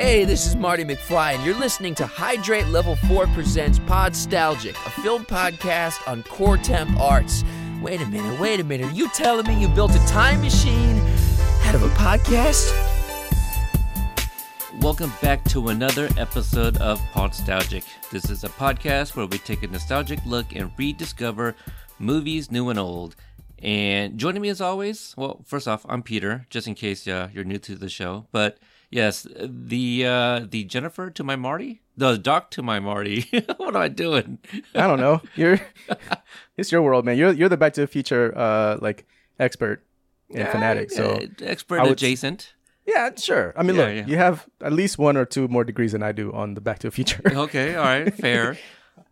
Hey, this is Marty McFly, and you're listening to Hydrate Level 4 Presents Podstalgic, a film podcast on core temp arts. Wait a minute, wait a minute. Are you telling me you built a time machine out of a podcast? Welcome back to another episode of Podstalgic. This is a podcast where we take a nostalgic look and rediscover movies new and old. And joining me as always, well, first off, I'm Peter, just in case uh, you're new to the show. But yes, the uh, the Jennifer to my Marty, the Doc to my Marty. what am I doing? I don't know. You're it's your world, man. You're you're the Back to the Future uh like expert and fanatic. So expert would- adjacent. yeah, sure. I mean, Yeah, look, yeah. you have at least one or two more degrees than I do on the Back to the Future. Okay, all right, fair.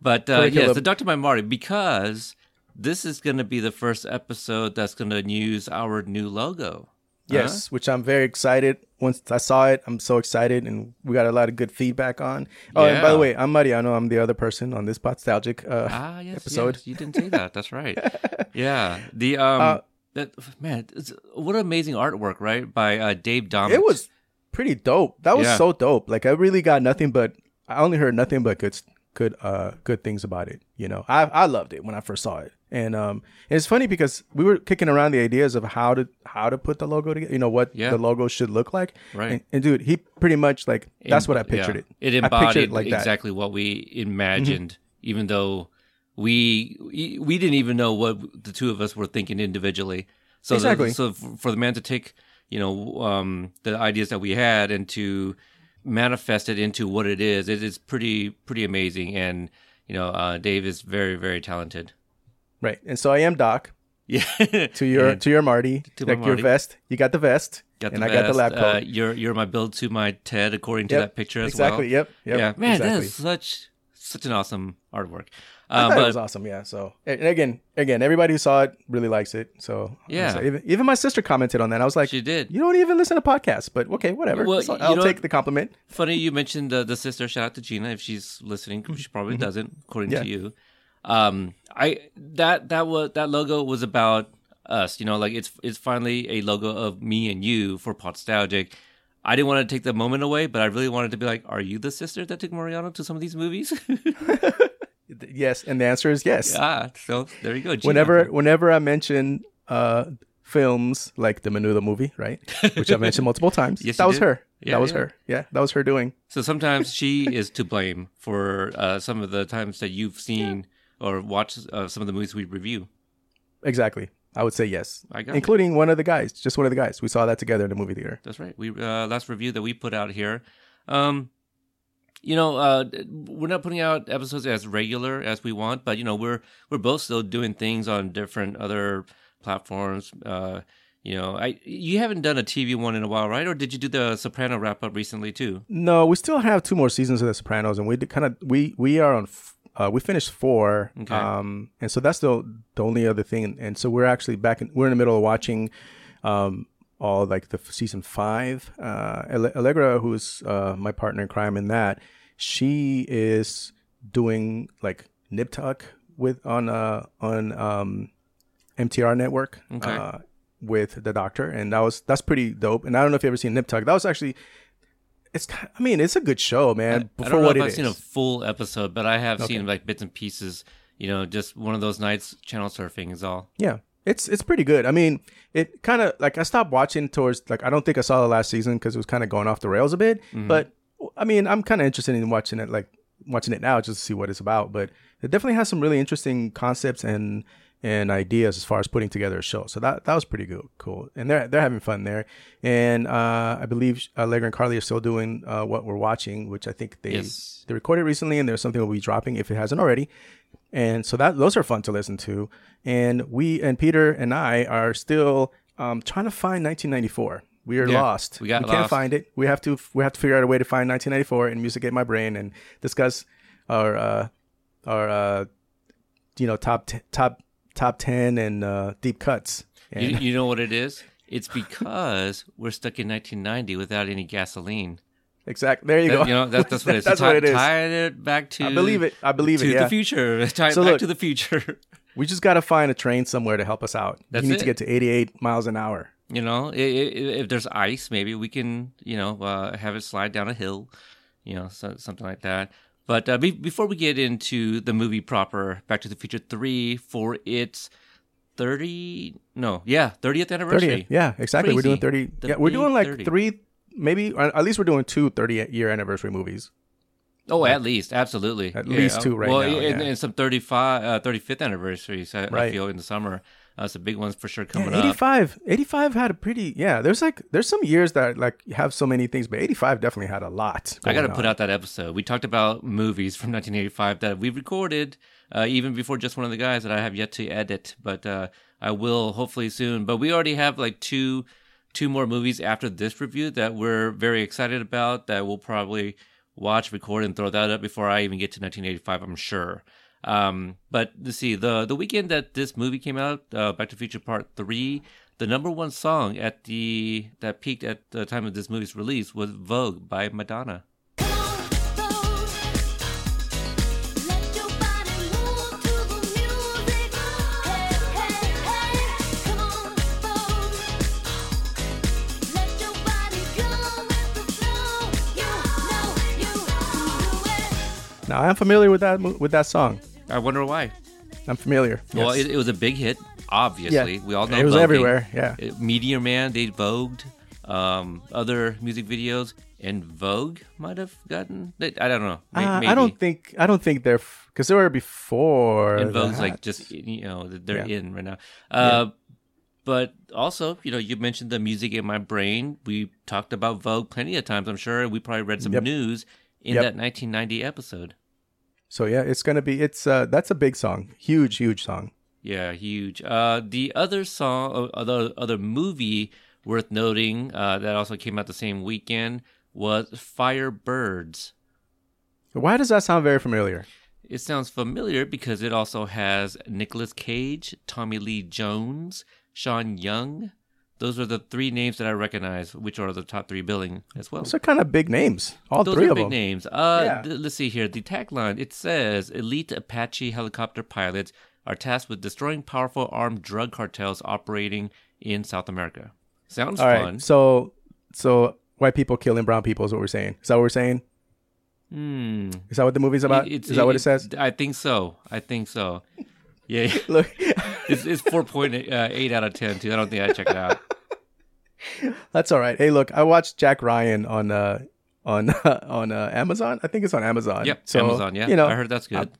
But uh, yes, the Doctor My Marty because this is going to be the first episode that's going to use our new logo. Yes, which I'm very excited. Once I saw it, I'm so excited, and we got a lot of good feedback on. Oh, and by the way, I'm Mariano. I'm the other person on this nostalgic uh, Ah, yes, episode. yes, you didn't say that. That's right. yeah, the um, Uh, that man, it's, what amazing artwork, right? By uh, Dave Dommett. It was pretty dope. That was Yeah. so dope. Like I really got nothing but I only heard nothing but good good uh good things about it. You know, I I loved it when I first saw it. And um it's funny because we were kicking around the ideas of how to how to put the logo together, you know, what Yeah. the logo should look like. Right. And, and dude, he pretty much like that's what I pictured yeah. it. It embodied it like that. Mm-hmm. exactly what we imagined, even though we we didn't even know what the two of us were thinking individually. So the- so for the man to take you know um, the ideas that we had and to manifest it into what it is, it is pretty pretty amazing. And you know, uh, Dave is very very talented. Right. And so I am Doc Yeah. to your And to your Marty. to like your vest. You got the vest. got the and I got the vest. lab coat. Uh, you're you're my Bill to my Ted according to Yep, that picture as exactly. well. Yep. Yep. yeah, man, exactly. that is such such an awesome artwork. I Uh, thought but it was awesome. Yeah. So and again, again, everybody who saw it really likes it. So Yeah. so even, even my sister commented on that. I was like, she did. you don't even listen to podcasts, but okay, whatever. Well, I'll take the compliment. Funny you mentioned the the sister. Shout out to Gina if she's listening. She probably doesn't, according Mm-hmm. Yeah. to you. Um, I that that was that logo was about us. You know, like it's it's finally a logo of me and you for Podstalgic. I didn't want to take the moment away, but I really wanted to be like, "Are you the sister that took Mariano to some of these movies?" Yes, and the answer is yes. ah, so there you go. Gina. Whenever whenever I mention uh films like the Menudo movie, right, which I've mentioned multiple times, Yes, that was did. her. Yeah, that was yeah. her. Yeah, that was her doing. So sometimes she is to blame for uh, some of the times that you've seen or watched uh, some of the movies we review. Exactly. I would say yes, I got including one of the guys, just one of the guys. We saw that together in the movie theater. That's right. We uh, last review that we put out here. Um, you know, uh, we're not putting out episodes as regular as we want, but you know, we're we're both still doing things on different other platforms. Uh, you know, I you haven't done a TV one in a while, right? Or did you do the Soprano wrap up recently too? No, we still have two more seasons of The Sopranos, and we kind of we we are on. f- Uh, we finished four, Okay. um, and so that's the the only other thing. And so we're actually back. In, we're in the middle of watching um, all like the season five. Uh, Allegra, who's uh, my partner in crime in that, she is doing like Nip Tuck with on uh, on um, MTR network. Okay. Uh, with the doctor, and that was that's pretty dope. And I don't know if you ever seen Nip Tuck. That was actually it's I mean it's a good show, man. I for don't know what if I've seen a full episode, but I have seen like bits and pieces. You know, just one of those nights channel surfing is all. Yeah, it's it's pretty good. I mean, it kind of like I stopped watching towards like I don't think I saw the last season because it was kind of going off the rails a bit. Mm-hmm. But I mean, I'm kind of interested in watching it, like watching it now just to see what it's about. But it definitely has some really interesting concepts and and ideas as far as putting together a show. So that that was pretty good, cool. And they're they're having fun there. And uh, I believe Allegra and Carly are still doing uh, what we're watching, which I think they Yes. they recorded recently, and there's something we'll be dropping if it hasn't already and so that those are fun to listen to. And we and Peter and I are still um, trying to find 1994. We are Yeah, lost. we got can't find it. We have to we have to figure out a way to find 1994 in Music in My Brain and discuss our uh, our uh, you know top t- top top 10 and uh, deep cuts. And You, you know what it is? It's because we're stuck in 1990 without any gasoline. exactly. There you That- go. you know, that, that's what it is. That's Tie- what it is. Tied it back to. I believe it. I believe to it. Yeah. the future. Tie it So back look- to the future. We just got to find a train somewhere to help us out. That's you need it. to get to 88 miles an hour. You know, i- i- if there's ice, maybe we can, you know, uh, have it slide down a hill, you know, so, something like that. But uh, be- before we get into the movie proper, Back to the Future 3 for its 30, no, yeah, 30th anniversary. 30th. Yeah, exactly. We're doing 30. The yeah, we're doing like 30. three, maybe, or at least we're doing two 30 year anniversary movies. Oh, at least, absolutely. At least two right well, now, And, yeah. and some 35, uh, 35th anniversaries, I, I feel, in the summer. Uh, some big ones for sure Yeah, coming up. 85. 85 had a pretty, yeah, there's like, there's some years that like have so many things, but 85 definitely had a lot. I got to put out that episode. We talked about movies from 1985 that we recorded uh, even before just one of the guys that I have yet to edit, but uh, I will hopefully soon. But we already have like two two more movies after this review that we're very excited about that we'll probably watch, record, and throw that up before I even get to 1985. I'm sure. Um, but let's see the the weekend that this movie came out, uh, Back to the Future Part Three. The number one song at the that peaked at the time of this movie's release was "Vogue" by Madonna. Come on, Vogue. Let your body move to the music. Hey, hey, hey. Come on, Vogue. Let your body go with the flow. You know you do it. Now I'm familiar with that with that song. I wonder why. I'm familiar. Well, Yes. it, it was a big hit. Obviously, Yeah. we all know It was voguing. everywhere, yeah. It- Meteor Man, they vogued. Um, other music videos and Vogue might have gotten. I don't know. May- Uh. I don't think I don't think they're because they were before. And Vogue's that. like just you know they're Yeah. in right now. Uh, But also, you know, you mentioned the music in my brain. We talked about Vogue plenty of times. I'm sure we probably read some Yep. news in Yep. that 1990 episode. So yeah, it's gonna be it's uh that's a big song, huge huge song. Yeah, huge. Uh, the other song, uh, other other movie worth noting uh, that also came out the same weekend was Firebirds. Why does that sound very familiar? It sounds familiar because it also has Nicolas Cage, Tommy Lee Jones, Sean Young. Those are the three names that I recognize, which are the top three billing as well. Those are kind of big names, all Those three are of big them. names. Uh, Yeah. th- let's see here. The tagline it says Elite Apache helicopter pilots are tasked with destroying powerful armed drug cartels operating in South America. Sounds All right, fun. so so white people killing brown people is what we're saying. Is that what we're saying? Hmm. Is that what the movie's about? It's- is that what it says? I think so. I think so. Yeah, Look, it's, it's 4.8 out of 10, too. I don't think I'd check it out. that's all right. Hey, look, I watched Jack Ryan on uh on on uh, Amazon. I think it's on Amazon. Yep, So, Amazon. Yeah, you know, I heard that's good.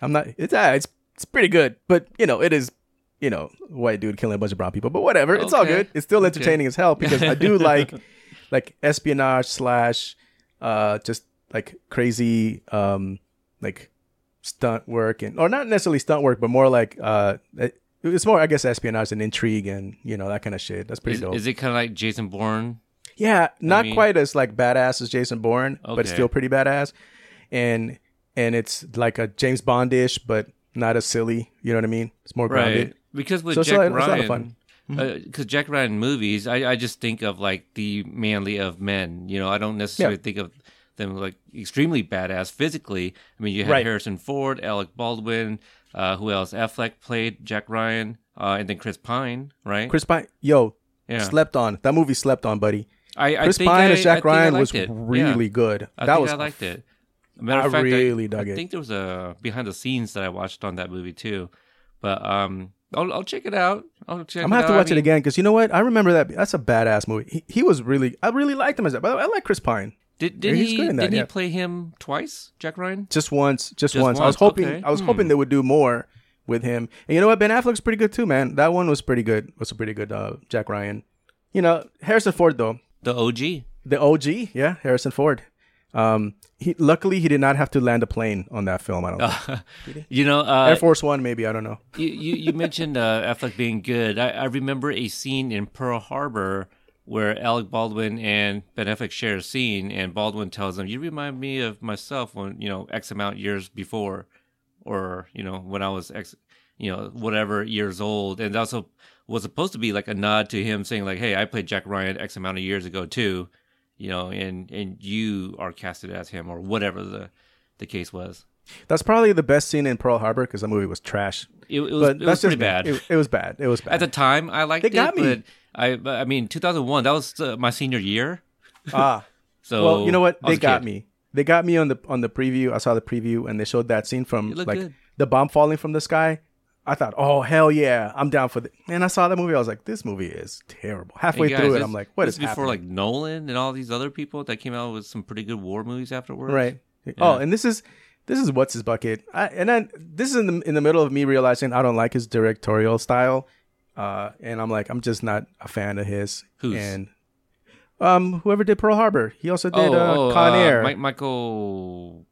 I'm not. It's uh, it's it's pretty good, but you know, it is. You know, white dude killing a bunch of brown people, but whatever. It's all good. It's still entertaining as hell because I do like like espionage slash uh just like crazy um like stunt work and or not necessarily stunt work, but more like uh it's more I guess espionage and intrigue and you know that kind of shit. That's pretty is, dope. is it kind of like Jason Bourne? Yeah, not mean- quite as like badass as Jason Bourne, but still pretty badass. And and it's like a James Bondish, but not as silly. You know what I mean? It's more grounded. Right. Because with So Jack it's a lot of Ryan, fun. Uh, mm-hmm. because Jack Ryan movies, I, I just think of like the manly of men. You know, I don't necessarily Yeah. think of them like extremely badass physically. I mean, you had Right. Harrison Ford, Alec Baldwin, uh, who else? Affleck played Jack Ryan, uh, and then Chris Pine, right? Chris Pine, yo, yeah. slept on. That movie slept on, buddy. I, I Chris think Pine I, as Jack I Ryan was it. really Yeah. good. I that was I liked it. Matter I of fact, really I, dug I it. think there was a behind the scenes that I watched on that movie too. But um, I'll, I'll check it out. I'll check I'm gonna have to. I watch it again because you know what? I remember that. That's a badass movie. He, he was really. I really liked him as that. By the way, I like Chris Pine. Did did he's he good in that, did yeah. he play him twice, Jack Ryan? Just once. Just, Just once. I was once, hoping. okay. I was Hmm. hoping they would do more with him. And you know what? Ben Affleck's pretty good too, man. That one was pretty good. Was a pretty good uh, Jack Ryan. You know, Harrison Ford though. The OG. The OG, yeah, Harrison Ford. Um, he luckily he did not have to land a plane on that film. I don't. think. You know, uh, Air Force One, maybe I don't know. you, you you mentioned uh, Affleck being good. I, I remember a scene in Pearl Harbor where Alec Baldwin and Ben Affleck share a scene, and Baldwin tells him, "You remind me of myself when you know X amount years before, or you know when I was X, you know whatever years old." And that also was supposed to be like a nod to him saying, "Like, hey, I played Jack Ryan X amount of years ago too." You know, and and you are casted as him, or whatever the the case was. That's probably the best scene in Pearl Harbor because the movie was trash. It, it was But it was pretty bad. It, it was bad. It was bad. At the time, I liked it, got me. but I I mean 2001. That was uh, my senior year. ah, So well, you know what? They got me. They got me on the on the preview. I saw the preview, and they showed that scene from like good. the bomb falling from the sky. I thought, oh hell yeah, I'm down for the. And I saw the movie. I was like, this movie is terrible. Halfway guys, through it, I'm like, what this is before happening? like Nolan and all these other people that came out with some pretty good war movies afterwards. Right. Oh, and this is this is what's his bucket. I, and then this is in the in the middle of me realizing I don't like his directorial style, uh, and I'm like I'm just not a fan of his. Whose? And um, whoever did Pearl Harbor, he also did Oh, uh, oh, Con uh, Air. Mi- Michael.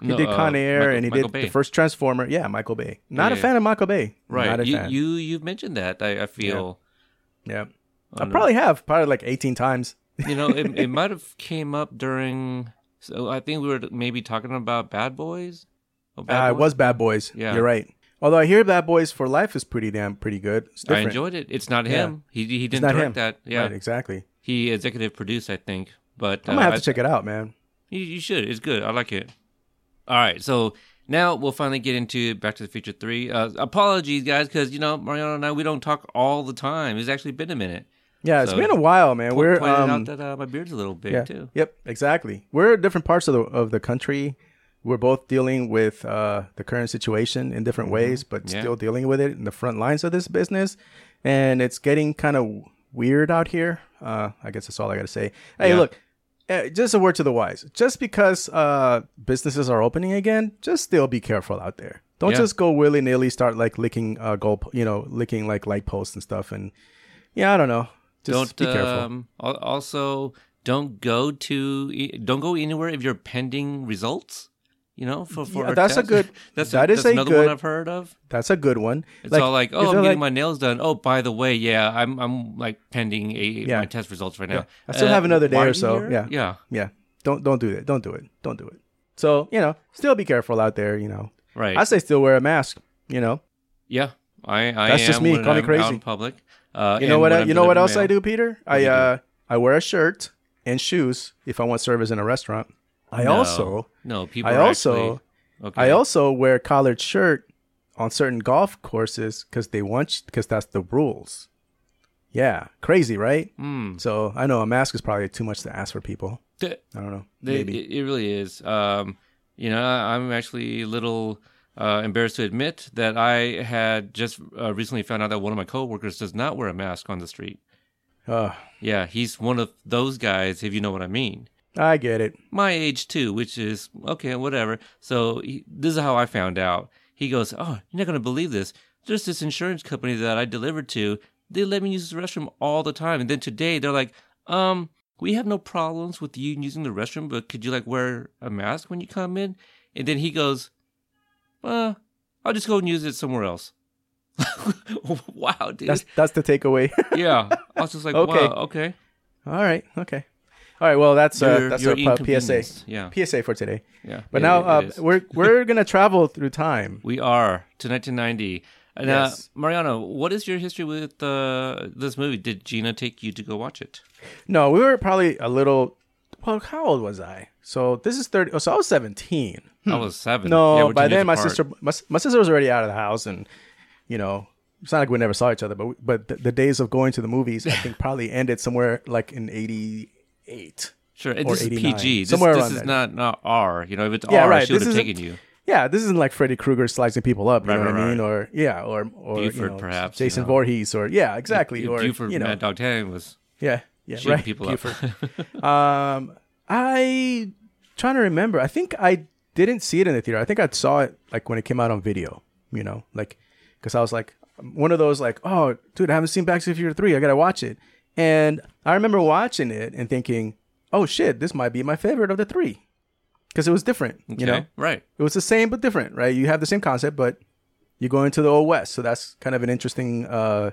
he no, did uh, Con Air, Michael- and he Michael did Bay. the first Transformer. Yeah, Michael Bay. Not a Yeah. fan of Michael Bay. Right. Not a you, fan. you you've mentioned that. I, I feel. yeah. Oh, I no. probably have probably like 18 times. You know, it, it might have came up during. So I think we were maybe talking about Bad Boys. Oh, Bad Uh, it was Bad Boys. Yeah. You're right. Although I hear Bad Boys for Life is pretty damn pretty good. I enjoyed it. It's not Yeah. him. He he didn't direct him. that. Yeah, Right, exactly. he executive produced, I think. But I'm gonna have I- to check it out, man. You, you should. It's good. I like it. All right. So now we'll finally get into Back to the Future 3. Uh, apologies, guys, because, you know, Mariano and I, we don't talk all the time. It's actually been a minute. Yeah, it's been a while, man. Po- We're pointed um, out that uh, my beard's a little big, yeah, too. yep, exactly. We're different parts of the of the country. We're both dealing with uh, the current situation in different ways, but Mm-hmm. Yeah. still dealing with it in the front lines of this business. And it's getting kind of weird out here. Uh, I guess that's all I got to say. Hey, Yeah. look, uh, just a word to the wise. Just because uh, businesses are opening again, just still be careful out there. Don't Yeah. just go willy nilly start like licking uh, goal, you know, licking like light posts and stuff. And yeah, I don't know. Just don't be careful. um, also don't go to don't go anywhere if you're pending results. You know, for, for Yeah, that's a good- That's that a, is that's a another good- one I've heard of. That's a good one. It's all like, oh, I'm getting like- my nails done. Oh, by the way, yeah, I'm I'm like pending a Yeah. my test results right now. Yeah. I still have another day or so. here? Yeah. yeah, Yeah. Don't don't do it. Don't do it. Don't do it. So, you know, still be careful out there, you know. right. I say still wear a mask, you know. yeah, I I That's am just me. Call me crazy. out in public. Uh, You know what I, you know what else I do, Peter? I do do? uh I wear a shirt and shoes if I want service in a restaurant. I No. also no people. I also actually, okay. I also wear collared shirt on certain golf courses cuz they want cuz that's the rules. Yeah, crazy, right? Mm. So, I know a mask is probably too much to ask for people. Th- I don't know. They- Maybe. It, really is. Um, you know, I'm actually a little uh, embarrassed to admit that I had just uh, recently found out that one of my coworkers does not wear a mask on the street. Uh, Yeah, he's one of those guys, if you know what I mean. I get it. My age too, which is okay, whatever. So he, this is how I found out. He goes, "Oh, you're not gonna believe this. There's this insurance company that I delivered to. They let me use the restroom all the time, and then today they're like, um." We have no problems with you using the restroom, but could you like wear a mask when you come in? And then he goes, "Uh, I'll just go and use it somewhere else." wow, dude. That's that's the takeaway. yeah, I was just like, Okay. wow, okay. All right. Okay. All right. Well, that's uh, that's your our uh, PSA. Yeah, PSA for today. yeah. But it- now uh, we're we're gonna travel through time. We are to 1990. And, Yes. uh, Mariano, what is your history with uh, this movie? Did Gina take you to go watch it? No, we were probably a little. Well, how old was I? So this is thirty. Oh, so I was seventeen. I was seven. No, Yeah, by then my apart. sister my, my sister was already out of the house, and you know it's not like we never saw each other, but we, but the, the days of going to the movies, I think probably ended somewhere like in eighty eight. Sure, and or this is PG. This, somewhere this around is not not R. You know, if it's Yeah, R, right. should This have taken you. Yeah, this isn't like Freddy Krueger slicing people up. You Right, know what right, I mean? right. Or yeah, or or you know, perhaps, you Jason know. Voorhees, or yeah, exactly. or Buford you know, Mad Dog Tannen was yeah, yeah, right. people Buford. up. Um, I trying to remember. I think I didn't see it in the theater. I think I saw it like when it came out on video. You know, like because I was like one of those like, oh, dude, I haven't seen Back to the Future three. I gotta watch it. And I remember watching it and thinking, oh shit, this might be my favorite of the three because it was different. You know, right? it was the same but different, right? You have the same concept, but you go into the old west, so that's kind of an interesting uh,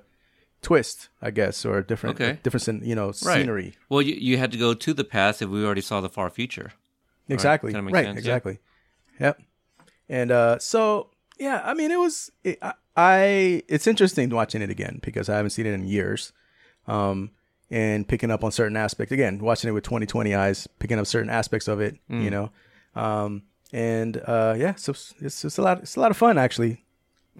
twist, I guess, or a different, Okay. different, you know, Right. scenery. Well, you, you had to go to the past if we already saw the far future. Exactly. Right. sense, yeah. exactly. Yep. And uh, so yeah, I mean, it was it, I, I. It's interesting watching it again because I haven't seen it in years, um, and picking up on certain aspects again, watching it with 2020 eyes, picking up certain aspects of it, Mm. you know, um, and uh, yeah, so it's it's, a lot. It's a lot of fun actually.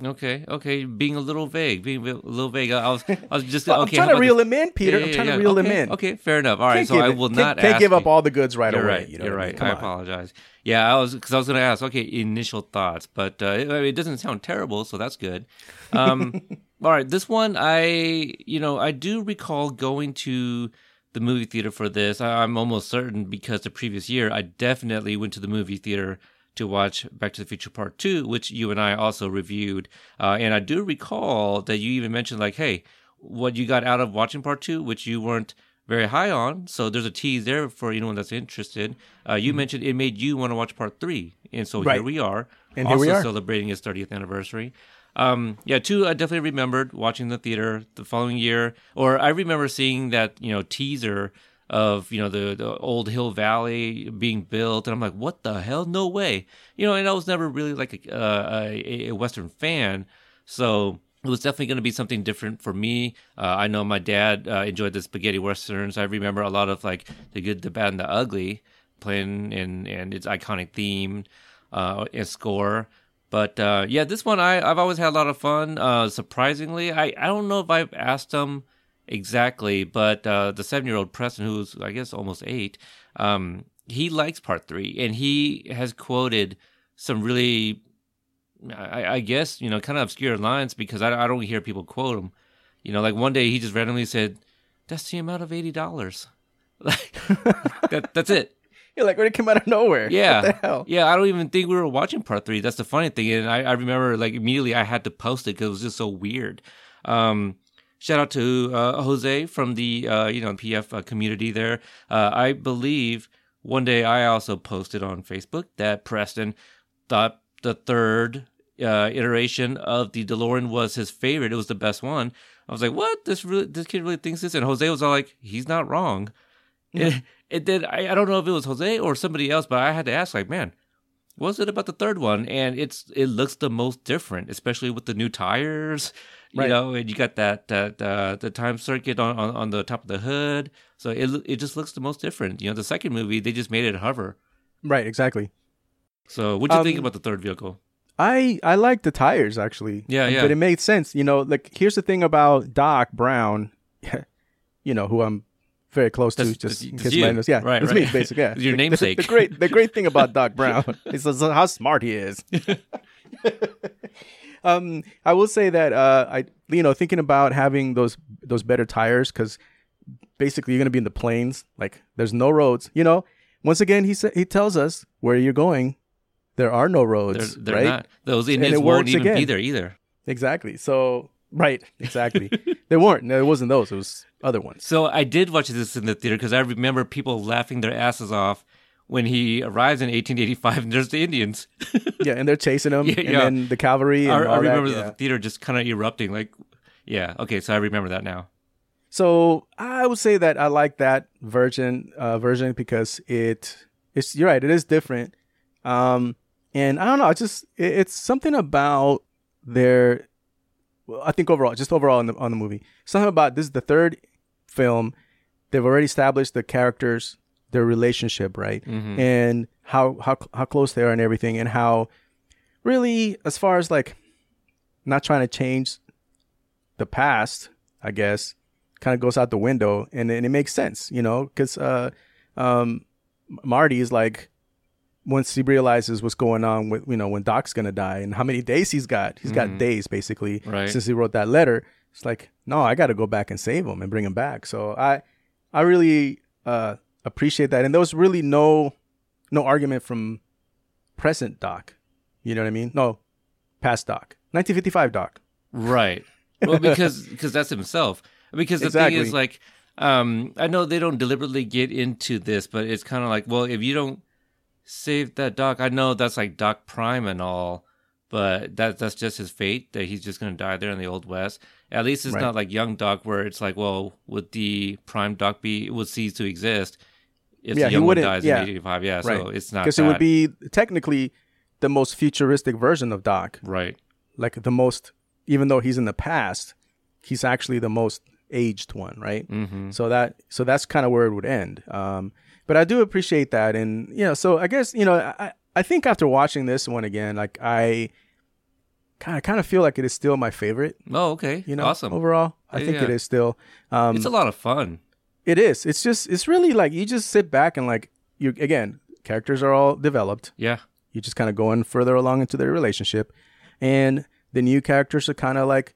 Okay, okay, being a little vague, being a little vague. I was, I was just Well, okay. I'm trying to reel this? him in, Peter. Yeah, I'm trying yeah. to reel him in. Okay, fair enough. All right, Can't so I it- will can't- not Can't ask give up all the goods right You're away. right. You know You're what I mean? right. I apologize. Yeah, I was because I was going to ask. Okay, initial thoughts, but uh, it, it doesn't sound terrible, so that's good. Um, all right, this one I, you know, I do recall going to the movie theater for this. I, I'm almost certain because the previous year I definitely went to the movie theater to watch Back to the Future Part Two, which you and I also reviewed. Uh, and I do recall that you even mentioned like, hey, what you got out of watching Part Two, which you weren't very high on. So there's a tease there for anyone that's interested. Uh, you mentioned it made you want to watch Part Three, and so here Mm-hmm. We are, And here also we are. celebrating its 30th anniversary. Um, yeah, two I definitely remembered watching the theater the following year, or I remember seeing that you know teaser of you know the, the old Hill Valley being built, and I'm like, what the hell? No way! You know, and I was never really like a, uh, a, a Western fan, so it was definitely going to be something different for me. Uh, I know my dad uh, enjoyed the spaghetti westerns. I remember a lot of like the good, the bad, and the ugly playing and and its iconic theme uh, and score. But uh, yeah, this one I I've always had a lot of fun. Uh, surprisingly, I I don't know if I've asked him exactly, but uh, the seven year old Preston, who's I guess almost eight, um, he likes part three, and he has quoted some really, I, I guess you know, kind of obscure lines because I, I don't hear people quote them. You know, like one day he just randomly said, "That's the amount of eighty dollars." Like that, that's it. You're like, where it came out of nowhere. Yeah. What the hell? Yeah, I don't even think we were watching part three. That's the funny thing. And I, I remember like immediately I had to post it because it was just so weird. Um, shout out to uh, Jose from the uh, you know PF uh, community there. Uh, I believe one day I also posted on Facebook that Preston thought the third uh, iteration of the DeLorean was his favorite. It was the best one. I was like, "What? This really? This kid really thinks this?" And Jose was all like, "He's not wrong." It, it did. I, I don't know if it was Jose or somebody else, but I had to ask, like, man, was it about the third one? And it's it looks the most different, especially with the new tires, you Right. know, and you got that that uh, the time circuit on, on on the top of the hood, so it it just looks the most different. You know, the second movie they just made it hover. Right, exactly. So, what do you think Um, about the third vehicle? I I like the tires actually. Yeah, yeah. But it made sense. You know, like here's the thing about Doc Brown, you know, who I'm very close to. That's- Just that's- in case you. yeah, Right, it's right. me, basically. Yeah. Your The- namesake. The, great, the great thing about Doc Brown is how smart he is. um, I will say that uh, I, you know, thinking about having those those better tires because basically you're gonna be in the plains. Like there's no roads. You know, once again he sa- he tells us where you're going. There are no They're, roads, they're right? not. Those Indians won't even be there either. Exactly. So right, exactly. they weren't. No, it wasn't those. It was other ones. So I did watch this in the theater because I remember people laughing their asses off when he arrives in 1885 and there's the Indians. Yeah, and they're chasing them, Yeah, and yeah. then the cavalry. And I, I all that, remember yeah. the theater just kind of erupting. Like, yeah, okay, so I remember that now. So I would say that I like that version uh, version because it it's you're right. It is different. Um, and I don't know. It's just it, it's something about their. Well, I think overall, just overall on the on the movie, something about this is the third film. They've already established the characters, their relationship, right, Mm-hmm. and how how how close they are and everything, and how really as far as like not trying to change the past, I guess, kind of goes out the window, and, and it makes sense, you know, because uh, um, Marty is like, once he realizes what's going on with, you know, when Doc's gonna die and how many days he's got, he's got days basically Right. since he wrote that letter. It's like, no, I got to go back and save him and bring him back. So I, I really uh, appreciate that, and there was really no, no argument from present Doc. You know what I mean? No, past Doc, 1955 Doc. Right. Well, because because that's himself. Because the Exactly. thing is, like, um, I know they don't deliberately get into this, but it's kind of like, well, if you don't save that Doc, I know that's like Doc Prime and all, but that that's just his fate that he's just gonna die there in the Old West. At least it's Right. not like young Doc, where it's like, well, would the Prime Doc be would cease to exist if Yeah, the he young one dies yeah. in eighty five? Yeah, so it's not because it would be technically the most futuristic version of Doc. right. Like the most, even though he's in the past, he's actually the most aged one, right? Mm-hmm. So that so that's kind of where it would end. Um, but I do appreciate that, and you know, so I guess you know, I I think after watching this one again, like I kind of kind of feel like it is still my favorite. Oh, okay. You know, awesome. Overall, I Yeah, think it yeah. is still. Um, it's a lot of fun. It is. It's just. It's really like you just sit back and like you again. Characters are all developed. Yeah. You just kind of going further along into their relationship, and the new characters are kind of like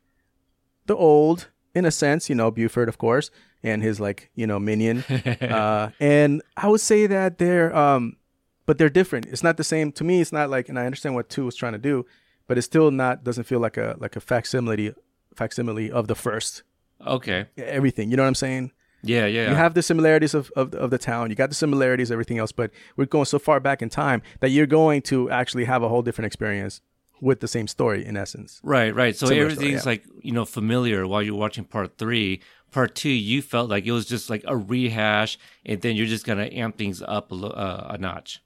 the old in a sense. You know, Buford, of course, and his like you know minion. uh, and I would say that they're um, but they're different. It's not the same to me. It's not like, and I understand what two was trying to do, but it's still not doesn't feel like a like a facsimile facsimile of the first Okay. everything. You know what I'm saying? Yeah, yeah. You have the similarities of, of, of the town. You got the similarities, everything else, but we're going so far back in time that you're going to actually have a whole different experience with the same story in essence. Right, right. So Similar everything's story, like you know familiar while you're watching part three. Part two, you felt like it was just like a rehash, and then you're just gonna amp things up a, uh, a notch.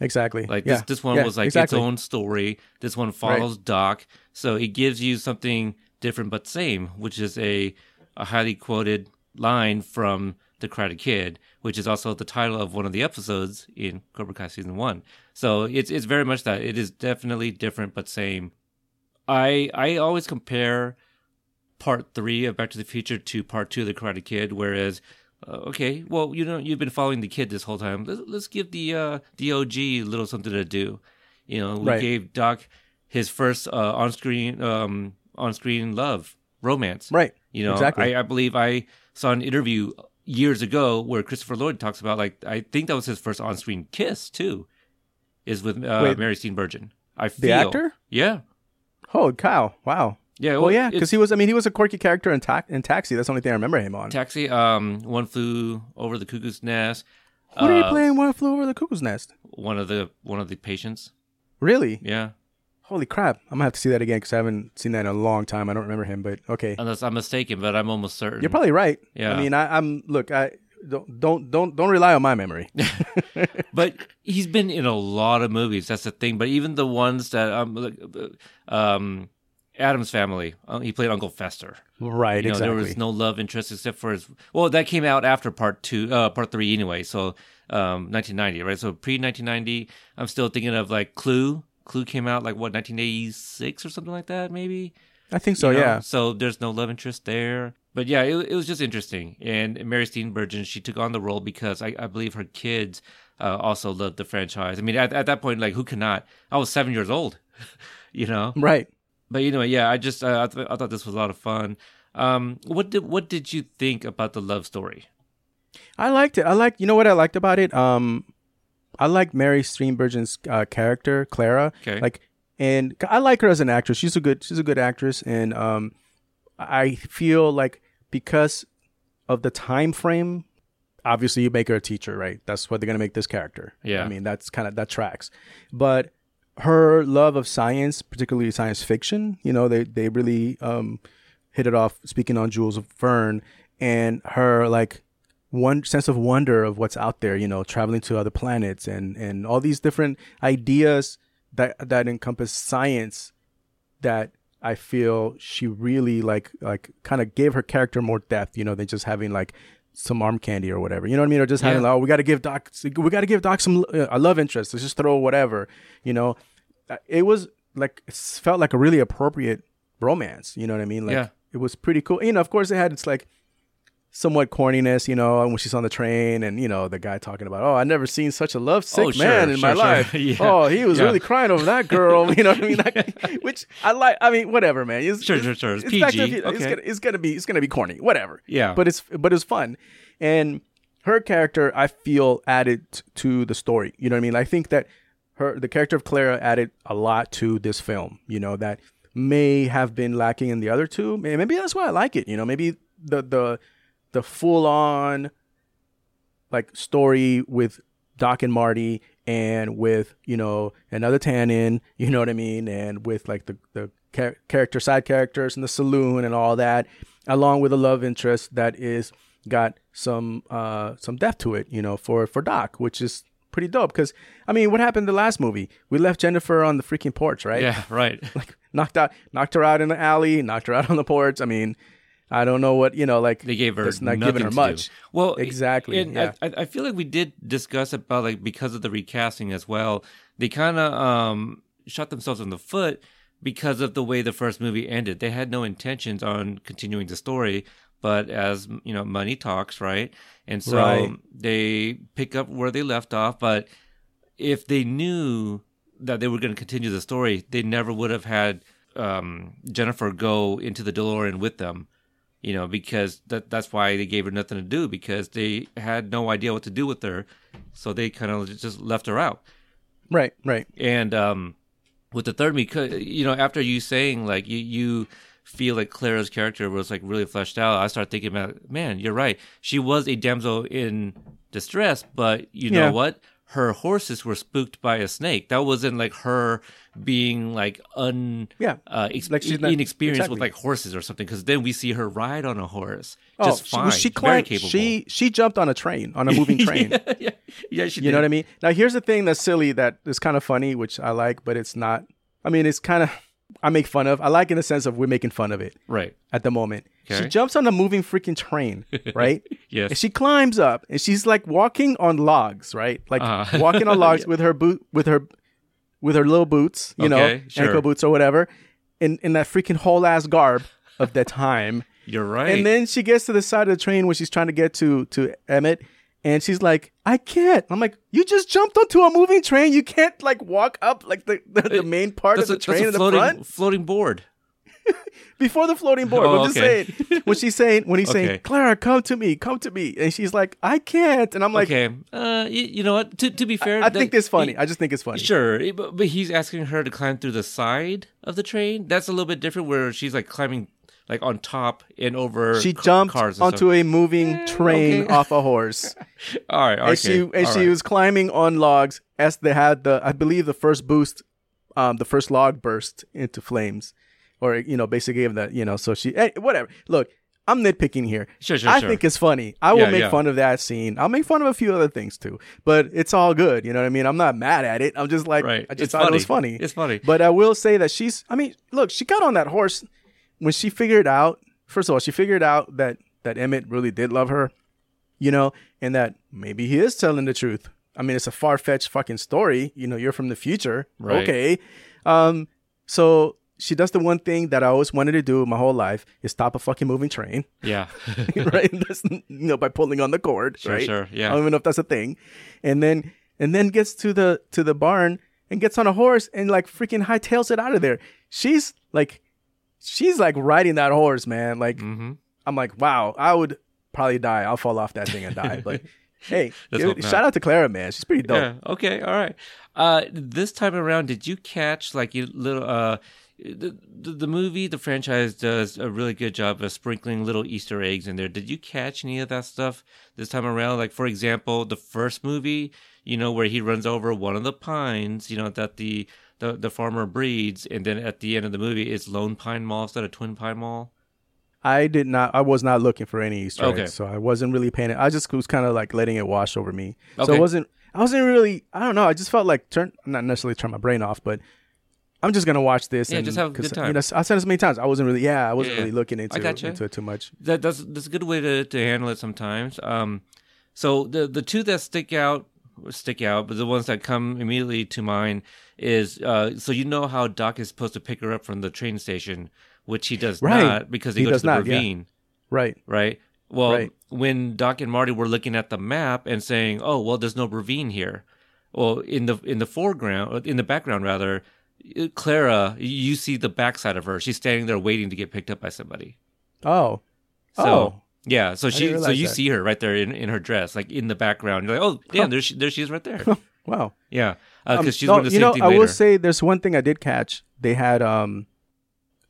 Exactly. Like yeah. this, this one Yeah, was like exactly. its own story. This one follows Doc, so it gives you something different but same, which is a a highly quoted line from The Karate Kid, which is also the title of one of the episodes in Cobra Kai season one. So it's it's very much that. It is definitely different but same. I I always compare part three of Back to the Future to part two of The Karate Kid, whereas uh, okay, well you know you've been following the kid this whole time. Let's, let's give the uh, the OG a little something to do. You know, we Right. gave Doc his first uh, on screen um, on screen love romance. Right. You know, Exactly. I, I believe I saw an interview years ago where Christopher Lloyd talks about like I think that was his first on screen kiss too, is with uh, Wait. Mary Steenburgen. I feel, The actor? Yeah. Oh, Kyle. Wow. Yeah, Well, well, yeah, because he was. I mean, he was a quirky character in, ta- in Taxi. That's the only thing I remember him on. Taxi, um, one flew over the cuckoo's nest. what are you Uh, playing? One flew over the cuckoo's nest. One of the one of the patients. Really? Yeah, Holy crap! I'm gonna have to see that again because I haven't seen that in a long time. I don't remember him, but okay. unless I'm mistaken, but I'm almost certain. You're probably right. Yeah. I mean, I, I'm look. I don't don't don't don't rely on my memory. but he's been in a lot of movies. That's the thing. But even the ones that um, uh, um, Addams Family, uh, he played Uncle Fester. right. You know, exactly. there was no love interest except for his. Well, that came out after part two, uh, part three anyway. So, um, 1990, right? So pre 1990, I'm still thinking of like Clue. Clue came out like what 1986 or something like that, maybe. I think so. you know? yeah. So there's no love interest there. But yeah, it, it was just interesting. And Mary Steenburgen, she took on the role because I, I believe her kids uh, also loved the franchise. I mean, at, at that point, like, who cannot? I was seven years old, you know? Right. But anyway, yeah, I just uh, I, th- I thought this was a lot of fun. Um, what did what did you think about the love story? I liked it. I liked. You know what I liked about it? Um, I like Mary Steenburgen's uh, character, Clara. Okay. Like, and I like her as an actress. She's a good. She's a good actress, and um, I feel like because of the time frame, obviously you make her a teacher, right? That's what they're gonna make this character. Yeah. I mean, that's kind of that tracks. But her love of science, particularly science fiction, you know, they they really um hit it off. Speaking on Jules Verne and her like one sense of wonder of what's out there, you know, traveling to other planets and and all these different ideas that that encompass science that I feel she really like like kind of gave her character more depth, you know, than just having like some arm candy or whatever. You know what I mean? Or just having Yeah. like, oh, we got to give Doc, we got to give Doc some uh, a love interest. Let's just throw whatever. You know, Uh, it was like it felt like a really appropriate romance. You know what I mean? Like Yeah. it was pretty cool. You know, of course, it had its like somewhat corniness, you know, when she's on the train and, you know, the guy talking about, oh, i never seen such a love sick Oh, sure, man in my sure, sure. life. Yeah. Oh, he was Yeah. really crying over that girl. You know what I mean? Like, which I like. I mean, whatever, man. It's, Sure, sure, sure. It's the PG. Future. It's, Okay. gonna, it's gonna be it's gonna be corny. Whatever. Yeah. But it's but it's fun, and her character I feel added t- to the story. You know what I mean? I think that her the character of Clara added a lot to this film. You know that may have been lacking in the other two. Maybe that's why I like it. You know, maybe the the the full on like story with Doc and Marty and with you know another Tannen, you know what I mean, and with like the the char- character side characters in the saloon and all that, along with a love interest that is got some uh some depth to it, you know, for for Doc, which is pretty dope. Because I mean, what happened the last movie? We left Jennifer on the freaking porch, right? Yeah, right. like knocked out, knocked her out in the alley, knocked her out on the porch. I mean, I don't know what you know, like They gave her it's not giving her much. Do. Well, Exactly, And yeah. I, I feel like we did discuss about like because of the recasting as well. They kind of um shot themselves in the foot because of the way the first movie ended. They had no intentions on continuing the story, but as you know, money talks, right? And so Right. they pick up where they left off. But if they knew that they were going to continue the story, they never would have had um, Jennifer go into the DeLorean with them. You know, because that that's why they gave her nothing to do because they had no idea what to do with her, so they kind of just left her out. Right, right. And um, with the third movie, you know, after you saying like you you feel like Clara's character was like really fleshed out, I started thinking about, man, you're right. She was a damsel in distress, but you Yeah. know what? Her horses were spooked by a snake. That wasn't like her being like un Yeah. uh, ex- Like she's not- inexperienced with like horses or something. Because then we see her ride on a horse, Oh, just she, fine, she very climbed. She she jumped on a train, on a moving train. yeah, yeah, yeah, she You know what I mean? Now here's the thing that's silly that is kind of funny, which I like, but it's not. I mean, it's kind of I make fun of. I like in the sense of we're making fun of it Right. at the moment. She jumps on a moving freaking train, right? Yes. And she climbs up, and she's like walking on logs, right? Like Uh-huh. walking on logs with her boot, with her, with her little boots, you know, sure. ankle boots or whatever, in in that freaking whole ass garb of the time. You're right. And then she gets to the side of the train where she's trying to get to to Emmett, and she's like, "I can't." I'm like, "You just jumped onto a moving train. You can't like walk up like the the, the main part of the a, train that's in the front floating board. before the floating board." Oh, I'm just okay. saying when she's saying when he's Okay. saying, "Clara, come to me, come to me," and she's like, "I can't," and I'm like, okay. Uh, you, you know what? To to be fair, "I that- think this funny. he- I just think it's funny." Sure, eh, but, but he's asking her to climb through the side of the train. That's a little bit different, where she's like climbing like on top and over. She ca- jumped cars onto stuff. a moving train okay. off a horse. All right, okay. and she and all she right. was climbing on logs as they had the I believe the first boost, um, the first log burst into flames, or you know basically gave that you know so she eh, whatever. Look, I'm nitpicking here. Sure, sure, I sure. think it's funny. I will Yeah, make yeah. fun of that scene. I'll make fun of a few other things too, but it's all good. You know what I mean? I'm not mad at it. I'm just like Right. I just It's thought it was funny. funny. It's funny. But I will say that she's. I mean, look, she got on that horse when she figured out. First of all, she figured out that that Emmett really did love her you know, and that maybe he is telling the truth. I mean, it's a far fetched fucking story. You know, you're from the future. Right. Okay. Um, so she does the one thing that I always wanted to do my whole life is stop a fucking moving train, yeah, right? That's, you know, by pulling on the cord, Sure, right? sure, yeah. I don't even know if that's a thing. And then, and then gets to the, to the barn and gets on a horse and like freaking hightails it out of there. She's like, she's like riding that horse, man. Like, hmm I'm like, wow, I would probably die. I'll fall off that thing and die. But hey, give- shout out to Clara, man. She's pretty dope. yeah. Okay, all right. Uh, this time around, did you catch like you little uh? The, the the movie, the franchise does a really good job of sprinkling little Easter eggs in there. Did you catch any of that stuff this time around? Like, for example, the first movie, you know, where he runs over one of the pines, you know, that the the, the farmer breeds, and then at the end of the movie, it's Lone Pine Mall instead of Twin Pine Mall. I did not. I was not looking for any Easter Okay. eggs, so I wasn't really paying. it. I just was kind of like letting it wash over me. So Okay. it wasn't. I wasn't really. I don't know. I just felt like turn not necessarily turn my brain off, but I'm just gonna watch this. Yeah, and, just have a good time. You know, I said so many times. I wasn't really. Yeah, I wasn't Yeah, really looking into gotcha. into it too much. that that's that's a good way to, to handle it sometimes. Um, so the the two that stick out stick out, but the ones that come immediately to mind is uh, so you know how Doc is supposed to pick her up from the train station, which he does Right. not because they He go to the not, yeah. ravine, Right. right? Well, Right. when Doc and Marty were looking at the map and saying, "Oh, well, there's no ravine here," well, in the in the foreground, in the background rather, Clara, you see the backside of her. She's standing there waiting to get picked up by somebody. Oh. So oh. yeah, so she so you that. see her right there in, in her dress, like in the background. You're like, oh damn, there she there she is right there. Wow. yeah, because Um, she's no, going to the you know, thing I later. will say there's one thing I did catch. They had um,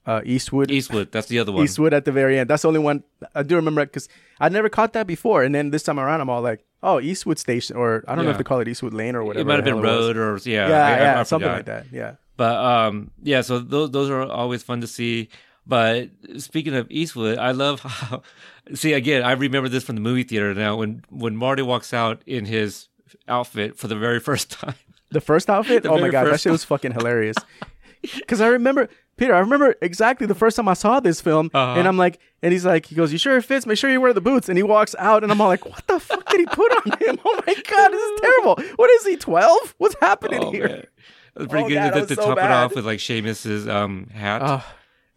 uh, Eastwood. Eastwood, that's the other one. Eastwood at the very end. That's the only one I do remember because I never caught that before. And then this time around, I'm all like, "Oh, Eastwood Station," or I don't know if they call it Eastwood Lane or whatever. it might have been road or yeah, Yeah, I- yeah, I something like that. Yeah. But um, yeah, so those those are always fun to see. But speaking of Eastwood, I love how. See again, I remember this from the movie theater now. When when Marty walks out in his outfit for the very first time. The first outfit? The oh my god, that shit was fucking hilarious. Because I remember Peter, I remember exactly the first time I saw this film, Uh-huh. and I'm like, and he's like, he goes, "You sure it fits? Make sure you wear the boots." And he walks out, and I'm all like, "What the fuck did he put on him? Oh my god, this is terrible. What is he? Twelve? What's happening Oh, here?" man. That's pretty Oh, good. God, to was to so top it off with like Seamus's um hat. Uh,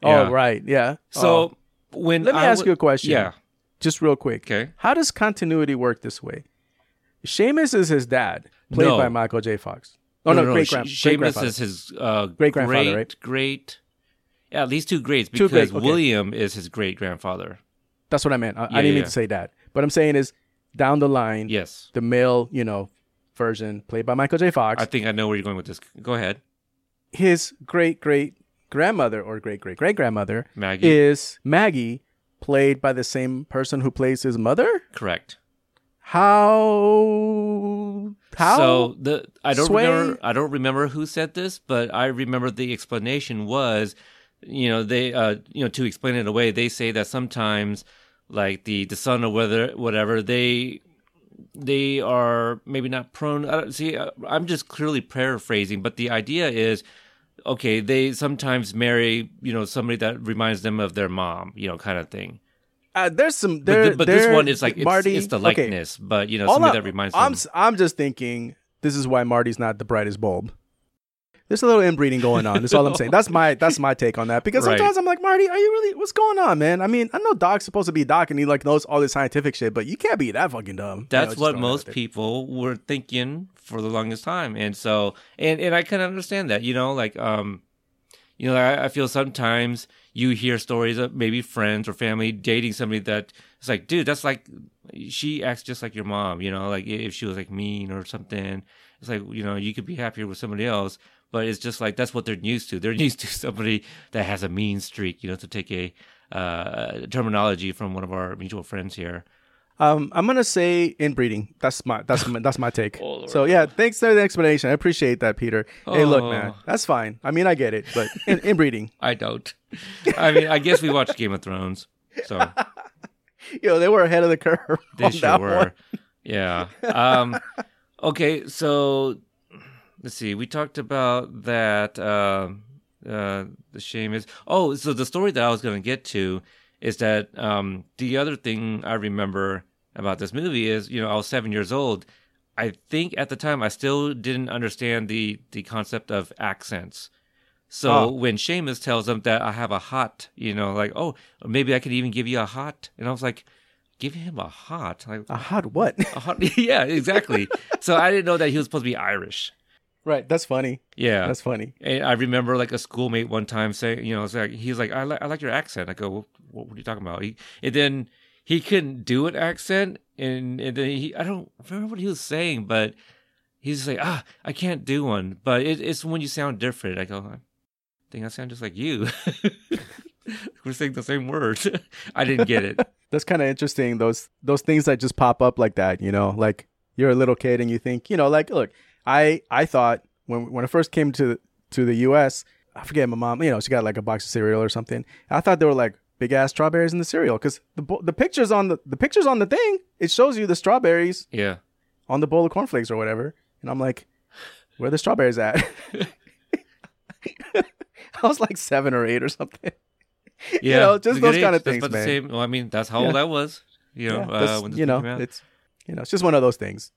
Yeah. Oh right, yeah. so Oh. when let me I ask w- you a question. Yeah. just real quick. Okay. How does continuity work this way? Seamus is his dad, played No. by Michael J. Fox. Oh no, great grand, Sh- great Seamus grandfather. is his uh, Great grandfather, right? Great. Yeah, at least two greats Two because great, okay. William is his great grandfather. That's what I meant. I, I didn't mean yeah. to say that. But I'm saying is down the line, Yes. the male, you know, version played by Michael J. Fox. I think I know where you're going with this. Go ahead. his great great grandmother or great great great grandmother Maggie. is Maggie, played by the same person who plays his mother. Correct. How? How? So the I don't Sway? remember I don't remember who said this, but I remember the explanation was, you know, they uh you know to explain it away, they say that sometimes like the the son or whether whatever they they are maybe not prone. I don't see. I- I'm just clearly paraphrasing, but the idea is, okay, they sometimes marry, you know, somebody that reminds them of their mom, you know, kind of thing. uh, there's some. But, There, th- but this one is like it's, Marty. it's the okay. likeness, but you know, somebody I- that reminds I'm them. I'm just thinking this is why Marty's not the brightest bulb. There's a little inbreeding going on. That's all I'm saying. That's my that's my take on that. Because Right. sometimes I'm like, Marty, are you really? What's going on, man? I mean, I know Doc's supposed to be Doc and he like knows all this scientific shit, but you can't be that fucking dumb. You know, That's what that most people were thinking for the longest time, and so and and I can understand that. You know, like um, you know, I, I feel sometimes you hear stories of maybe friends or family dating somebody that it's like, dude, that's like she acts just like your mom. You know, like if she was like mean or something, it's like you know you could be happier with somebody else. But it's just like that's what they're used to. They're used to somebody that has a mean streak. You know, to take a uh, terminology from one of our mutual friends here. Um, I'm gonna say inbreeding. That's my that's my, that's my take. Oh, so yeah, thanks for the explanation. I appreciate that, Peter. Hey, look, Oh. man, that's fine. I mean, I get it, but in, inbreeding, I don't. I mean, I guess we watched Game of Thrones, so you know, they were ahead of the curve. they sure were. one. Yeah. Um, okay, so let's see. We talked about that. Um, uh, the shame is. Oh, so the story that I was going to get to is that um, the other thing I remember about this movie is, you know, I was seven years old. I think at the time I still didn't understand the the concept of accents. So Oh. when Seamus tells him that I have a hot, you know, like, oh, maybe I could even give you a hot, and I was like, give him a hot, like A hot what? a hot, yeah, exactly. so I didn't know that he was supposed to be Irish. Right. That's funny. Yeah, That's funny. and I remember like a schoolmate one time saying, you know, it's like he's like, I like I like your accent. I go, what, what, are you talking about? He, and then he couldn't do an accent, and and then he, I don't remember what he was saying, but he's like, ah, I can't do one. But it, it's when you sound different. I go, I think I sound just like you. We're saying the same words. I didn't get it. That's kind of interesting. Those those things that just pop up like that. You know, like you're a little kid and you think, you know, like look, I I thought when when I first came to to the U.S. I forget my mom. You know, she got like a box of cereal or something. I thought they were like big ass strawberries in the cereal because the the pictures on the the pictures on the thing it shows you the strawberries Yeah. on the bowl of cornflakes or whatever, and I'm like, where are the strawberries at? I was like seven or eight or something. Yeah, know, just those kinda. That's things, man. same- well, I mean, that's how Yeah. old I was. You know, Yeah, uh, you know, came out. it's you know, it's just one of those things.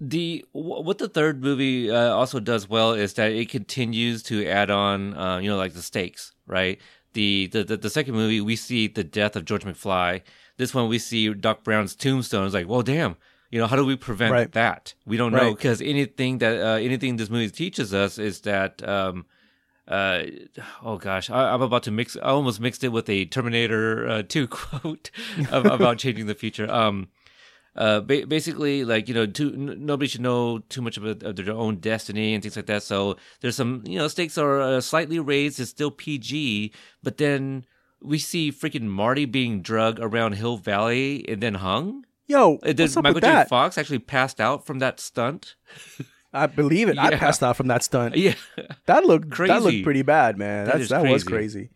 The what the third movie uh, also does well is that it continues to add on, uh, you know, like the stakes, right? The, the the the second movie we see the death of George McFly. This one we see Doc Brown's tombstone. It's like, well, damn, you know, how do we prevent Right. that? We don't know because anything that uh, anything this movie teaches us is that. Um, uh, oh gosh, I, I'm about to mix. I almost mixed it with a Terminator uh, 2 quote about changing the future. Um, uh, ba- basically, like you know, too, n- nobody should know too much about of their own destiny and things like that. So there's some, you know, stakes are uh, slightly raised. It's still PG, but then we see freaking Marty being drugged around Hill Valley and then hung. Yo, And then up Michael J. that? Fox actually passed out from that stunt. I believe it. I passed out from that stunt. Yeah, That looked that looked pretty bad, man. That that was crazy. crazy.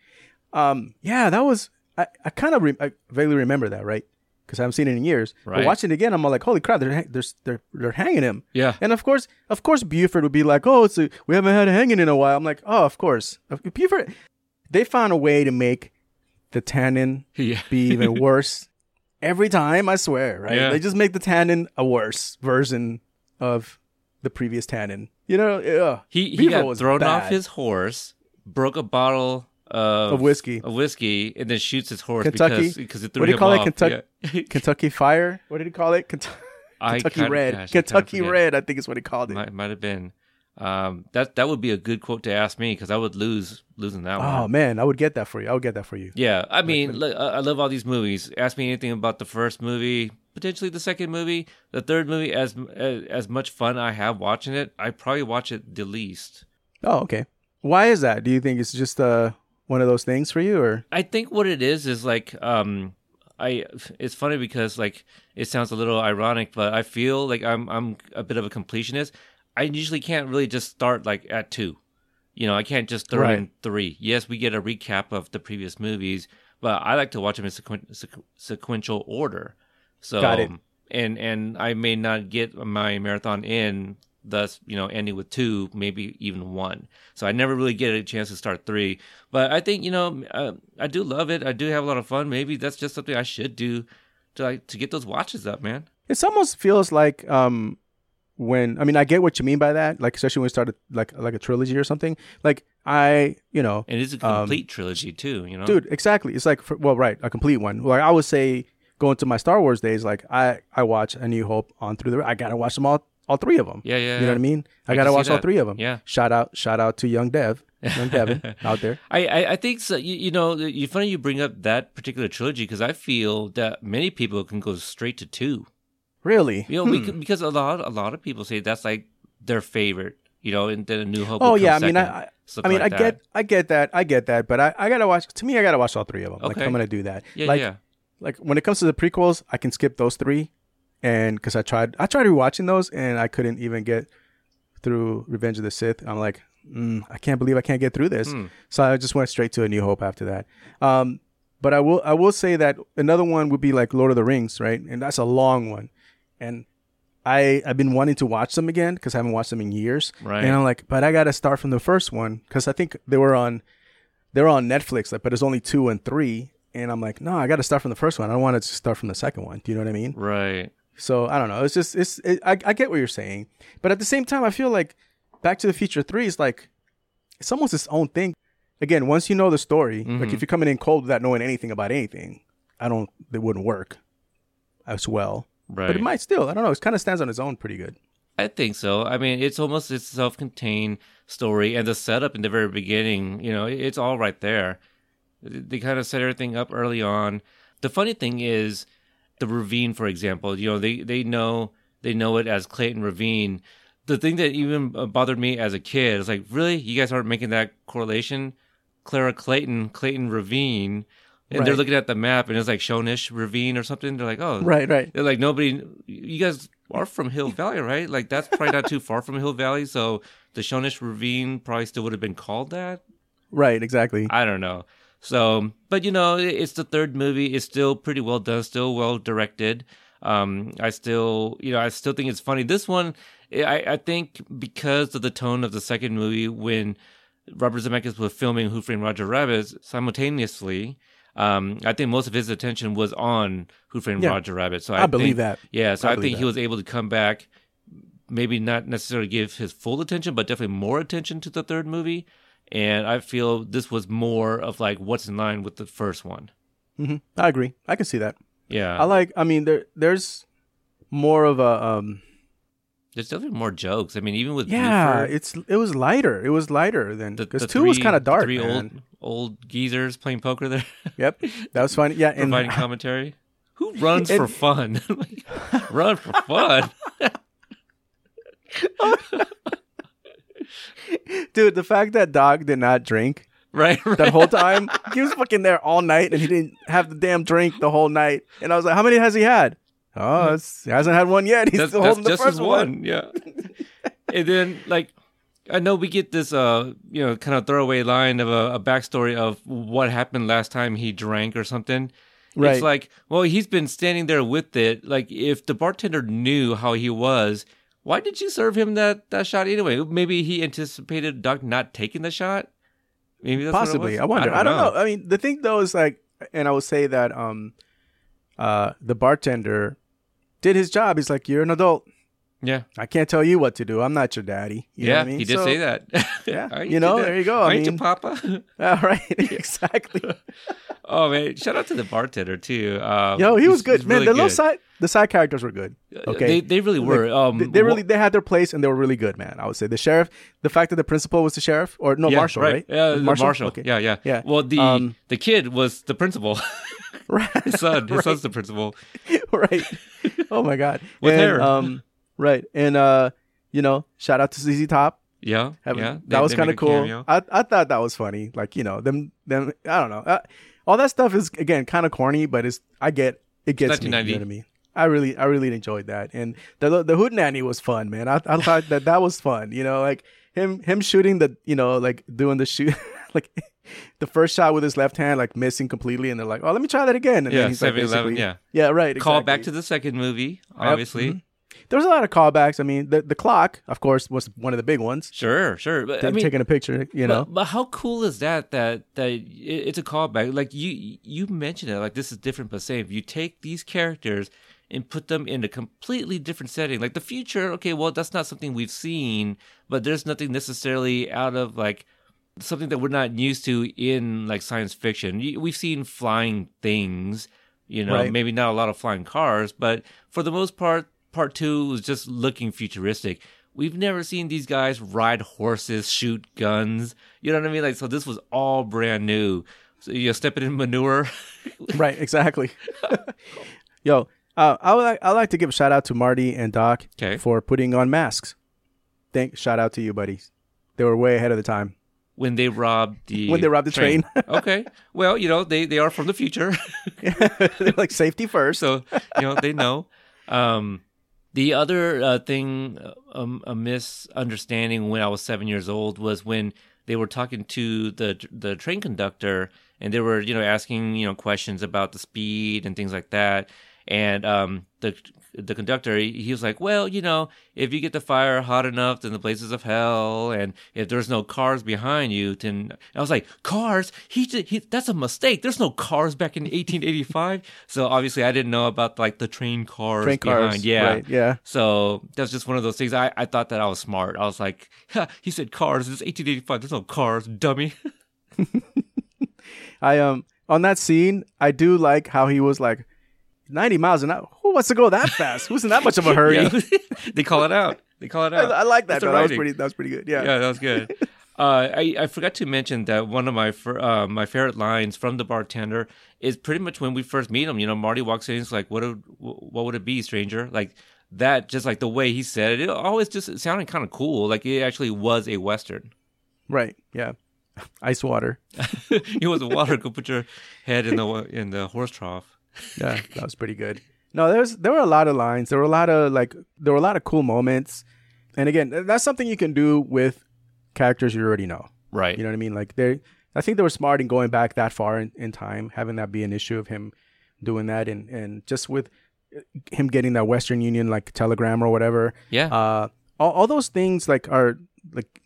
Um, yeah, that was. I, I kind of re- I vaguely remember that, right? Because I haven't seen it in years. Right. But watching it again, I'm like, holy crap! They're they're they're they're hanging him. yeah, And of course, of course, Buford would be like, "Oh, it's a, we haven't had a hanging in a while." I'm like, "Oh, of course." Buford, they found a way to make the Tannen yeah. be even worse every time. I swear, right? Yeah. They just make the Tannen a worse version of the previous Tannen. You know, ugh. He he got was thrown off his horse, broke a bottle of, Of whiskey. of whiskey, and then shoots his horse Kentucky. because because it threw what do you call it? Kentucky, Yeah. Kentucky Fire. What did he call it? Kentucky, I Kentucky Red. gosh, Kentucky forget. Red. I think is what he called it. Might might have been. Um, that that would be a good quote to ask me because I would lose losing that oh one. man, I would get that for you. I would get that for you. Yeah, I mean, look, I I love all these movies. Ask me anything about the first movie, potentially the second movie, the third movie. As as, as much fun I have watching it, I probably watch it the least. Oh, okay. Why is that? Do you think it's just uh one of those things for you, or I think what it is is like um I it's funny because like it sounds a little ironic, but I feel like I'm I'm a bit of a completionist. I usually can't really just start like at 2. You know, I can't just throw Right. in 3. Yes, we get a recap of the previous movies, but I like to watch them in sequen- sequ- sequential order. So Got it. and and I may not get my marathon in thus you know ending with two maybe even one so i never really get a chance to start three but i think you know uh, i do love it i do have a lot of fun maybe that's just something i should do to like to get those watches up man it almost feels like um when I mean I get what you mean by that, like especially when we started like like a trilogy or something. Like I, you know, and it's a Um, complete trilogy too you know dude, exactly. It's like for, well, right, a complete one. Like I would say, going to my Star Wars days, like I I watch A New Hope on through the. I gotta watch them all, all three of them. Yeah, yeah, You know yeah. what I mean? I, I gotta watch all three of them. Yeah. Shout out, shout out to Young Dev, Young Devin out there. I, I, I think so. You, you know, you funny you bring up that particular trilogy because I feel that many people can go straight to two. Really? You know, we could, hmm. because a lot a lot of people say that's like their favorite. You know, and then a New Hope. Oh yeah, I mean, I, I, I mean, like I that. get, I get that, I get that, but I, I gotta watch. To me, I gotta watch all three of them. Okay. Like I'm gonna do that. Yeah, like, yeah. like when it comes to the prequels, I can skip those three, and because I tried, I tried rewatching those, and I couldn't even get through Revenge of the Sith. I'm like, mm, I can't believe I can't get through this. Hmm. So I just went straight to A New Hope after that. Um, but I will, I will say that another one would be like Lord of the Rings, right? And that's a long one, and I I've been wanting to watch them again because I haven't watched them in years. Right. And I'm like, but I gotta start from the first one because I think they were on they were on Netflix, like, but it's only two and three. And I'm like, no, I got to start from the first one. I don't want to start from the second one. Do you know what I mean? Right. So I don't know. It's just it's it, I I get what you're saying, but at the same time, I feel like Back to the Future Three is like it's almost its own thing. Again, once you know the story, like if mm-hmm. you're coming in cold without knowing anything about anything, I don't it wouldn't work as well. Right. But it might still. I don't know. It kind of stands on its own pretty good. I think so. I mean, it's almost it's a self-contained story, and the setup in the very beginning, you know, it's all right there. They kind of set everything up early on. The funny thing is, the ravine, for example, you know, they they know they know it as Clayton Ravine. The thing that even uh, bothered me as a kid is like, really, you guys aren't making that correlation. Clara Clayton, Clayton Ravine, and they're looking at the map, and it's like Shonash Ravine or something. They're like, oh, Right, right. they're like nobody. You guys are from Hill Valley, right? Like that's probably not too far from Hill Valley. So the Shonash Ravine probably still would have been called that. Right, exactly. I don't know. So, but you know, it's the third movie. It's still pretty well done. Still well directed. Um, I still, you know, I still think it's funny. This one, I, I think because of the tone of the second movie when Robert Zemeckis was filming Who Framed Roger Rabbit simultaneously. Um, I think most of his attention was on Who Framed Yeah. Roger Rabbit. So I, I believe that. Yeah, so I I, think he was able to come back, maybe not necessarily give his full attention, but definitely more attention to the third movie. And I feel this was more of like what's in line with the first one. hmm I agree. I can see that. Yeah, I like. I mean, there there's more of a um. there's definitely more jokes. I mean, even with Yeah, Buford, it's it was lighter. It was lighter than because two was kind of dark. Three man. old old geezers playing poker there, Yep, that was funny. Yeah, and providing commentary. Who runs for fun? Like, Run for fun. dude, the fact that dog did not drink right, right. that whole time, he was fucking there all night, and he didn't have the damn drink the whole night. And I was like, how many has he had? Oh, it's, he hasn't had one yet. He's that's, still holding the first one. one. Yeah. and then like I know we get this uh you know kind of throwaway line of a, a backstory of what happened last time he drank or something. Right. It's like, well, he's been standing there with it. Like, if the bartender knew how he was, why did you serve him that, that shot anyway? Maybe he anticipated Doc not taking the shot. Maybe that's what it Possibly. I wonder. I don't, know. I mean, the thing though is like, and I would say that um, uh, the bartender did his job. He's like, you're an adult. Yeah. I can't tell you what to do. I'm not your daddy. You know yeah, what I mean? he did So- say that. Yeah, I you know, there you go. I I mean- papa. All right, exactly. Oh man, shout out to the bartender too. Um, Yo, he was good, man. really the little good. side, the side characters were good. Okay, they they really were. Like, um, they, they really they had their place and they were really good, man. I would say the sheriff, the fact that the principal was the sheriff or no yeah, marshal, right? Yeah, Was the marshal. Okay. Yeah, yeah, Yeah. Well, the Um, the kid was the principal. right, his son, his right. son's the principal. right. Oh my god, With and, hair. Um, right, and uh, you know, shout out to ZZ Top. Yeah, Having- yeah. that They- was kind of cool. cameo. I I thought that was funny. Like you know them them. I don't know. Uh, all that stuff is again kind of corny, but it's I get it gets me. You know what I mean? I really I really enjoyed that, and the the hootenanny was fun, man. I I thought that that was fun. You know, like him him shooting the you know like doing the shoot like. The first shot with his left hand, like missing completely, and they're like, "Oh, let me try that again." And Yeah, then he's like, yeah. yeah, right. Call back to the second movie, obviously. mhm. There was a lot of callbacks. I mean, the the clock, of course, was one of the big ones. Sure, sure. But I mean, taking a picture, you know. But, but how cool is that? That that it, it's a callback. Like you you mentioned it. Like this is different but same. You take these characters and put them in a completely different setting. Like the future. Okay, well that's not something we've seen, but there's nothing necessarily out of like something that we're not used to in like science fiction. We've seen flying things. You know, Right. maybe not a lot of flying cars, but for the most part, part two was just looking futuristic. We've never seen these guys ride horses, shoot guns. You know what I mean? Like, so this was all brand new. So you're stepping in manure. right, exactly. Yo, uh, I would like I would like to give a shout out to Marty and Doc Okay. for putting on masks. Thank shout out to you, buddies. They were way ahead of the time. when they robbed the When they robbed the train. okay. Well, you know, they, they are from the future. They're like safety first. so, you know, they know. Um, the other uh, thing, um, a misunderstanding when I was seven years old was when they were talking to the the train conductor and they were, you know, asking, you know, questions about the speed and things like that. And um, the the conductor, he, he was like, well, you know, if you get the fire hot enough, then the blazes of hell, and if there's no cars behind you, then I was like, cars? He, did- he that's a mistake. There's no cars back in 1885. so obviously, I didn't know about like the train cars Train behind. cars. Yeah, Right, yeah. So that's just one of those things. I, I thought that I was smart. I was like, ha, he said cars. It's 1885. There's no cars, dummy. I um on that scene, I do like how he was like 90 miles an hour. Who wants to go that fast? Who's in that much of a hurry? Yeah. they call it out. They call it out. I like that. That was pretty. That was pretty good. Yeah. yeah, that was good. Uh, I, I forgot to mention that one of my fir- uh, my favorite lines from the bartender is pretty much when we first meet him. You know, Marty walks in, he's like, "What would what would it be, stranger?" Like that, just like the way he said it, it always just sounded kind of cool. Like it actually was a western. Right. Yeah. Ice water. it was a water. Go put your head in the in the horse trough. Yeah, that was pretty good. No, there's there were a lot of lines. There were a lot of like there were a lot of cool moments. And again, that's something you can do with characters you already know. Right. You know what I mean? Like they I think they were smart in going back that far in, in time, having that be an issue of him doing that and and just with uh, him getting that Western Union like telegram or whatever. yeah. Uh all, all those things like are like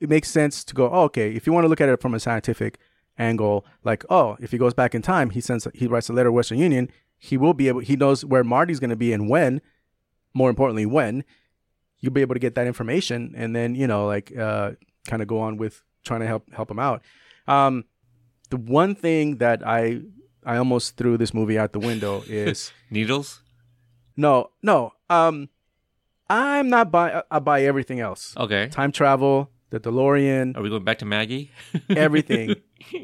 it makes sense to go, oh, okay, if you want to look at it from a scientific angle, like, oh, if he goes back in time, he sends he writes a letter to Western Union, he will be able he knows where Marty's gonna be and when, more importantly, when, you'll be able to get that information and then, you know, like uh kind of go on with trying to help help him out. Um the one thing that I I almost threw this movie out the window is Needles. no, no. Um I'm not buy I buy everything else Okay. time travel, the DeLorean, Are we going back to Maggie? everything.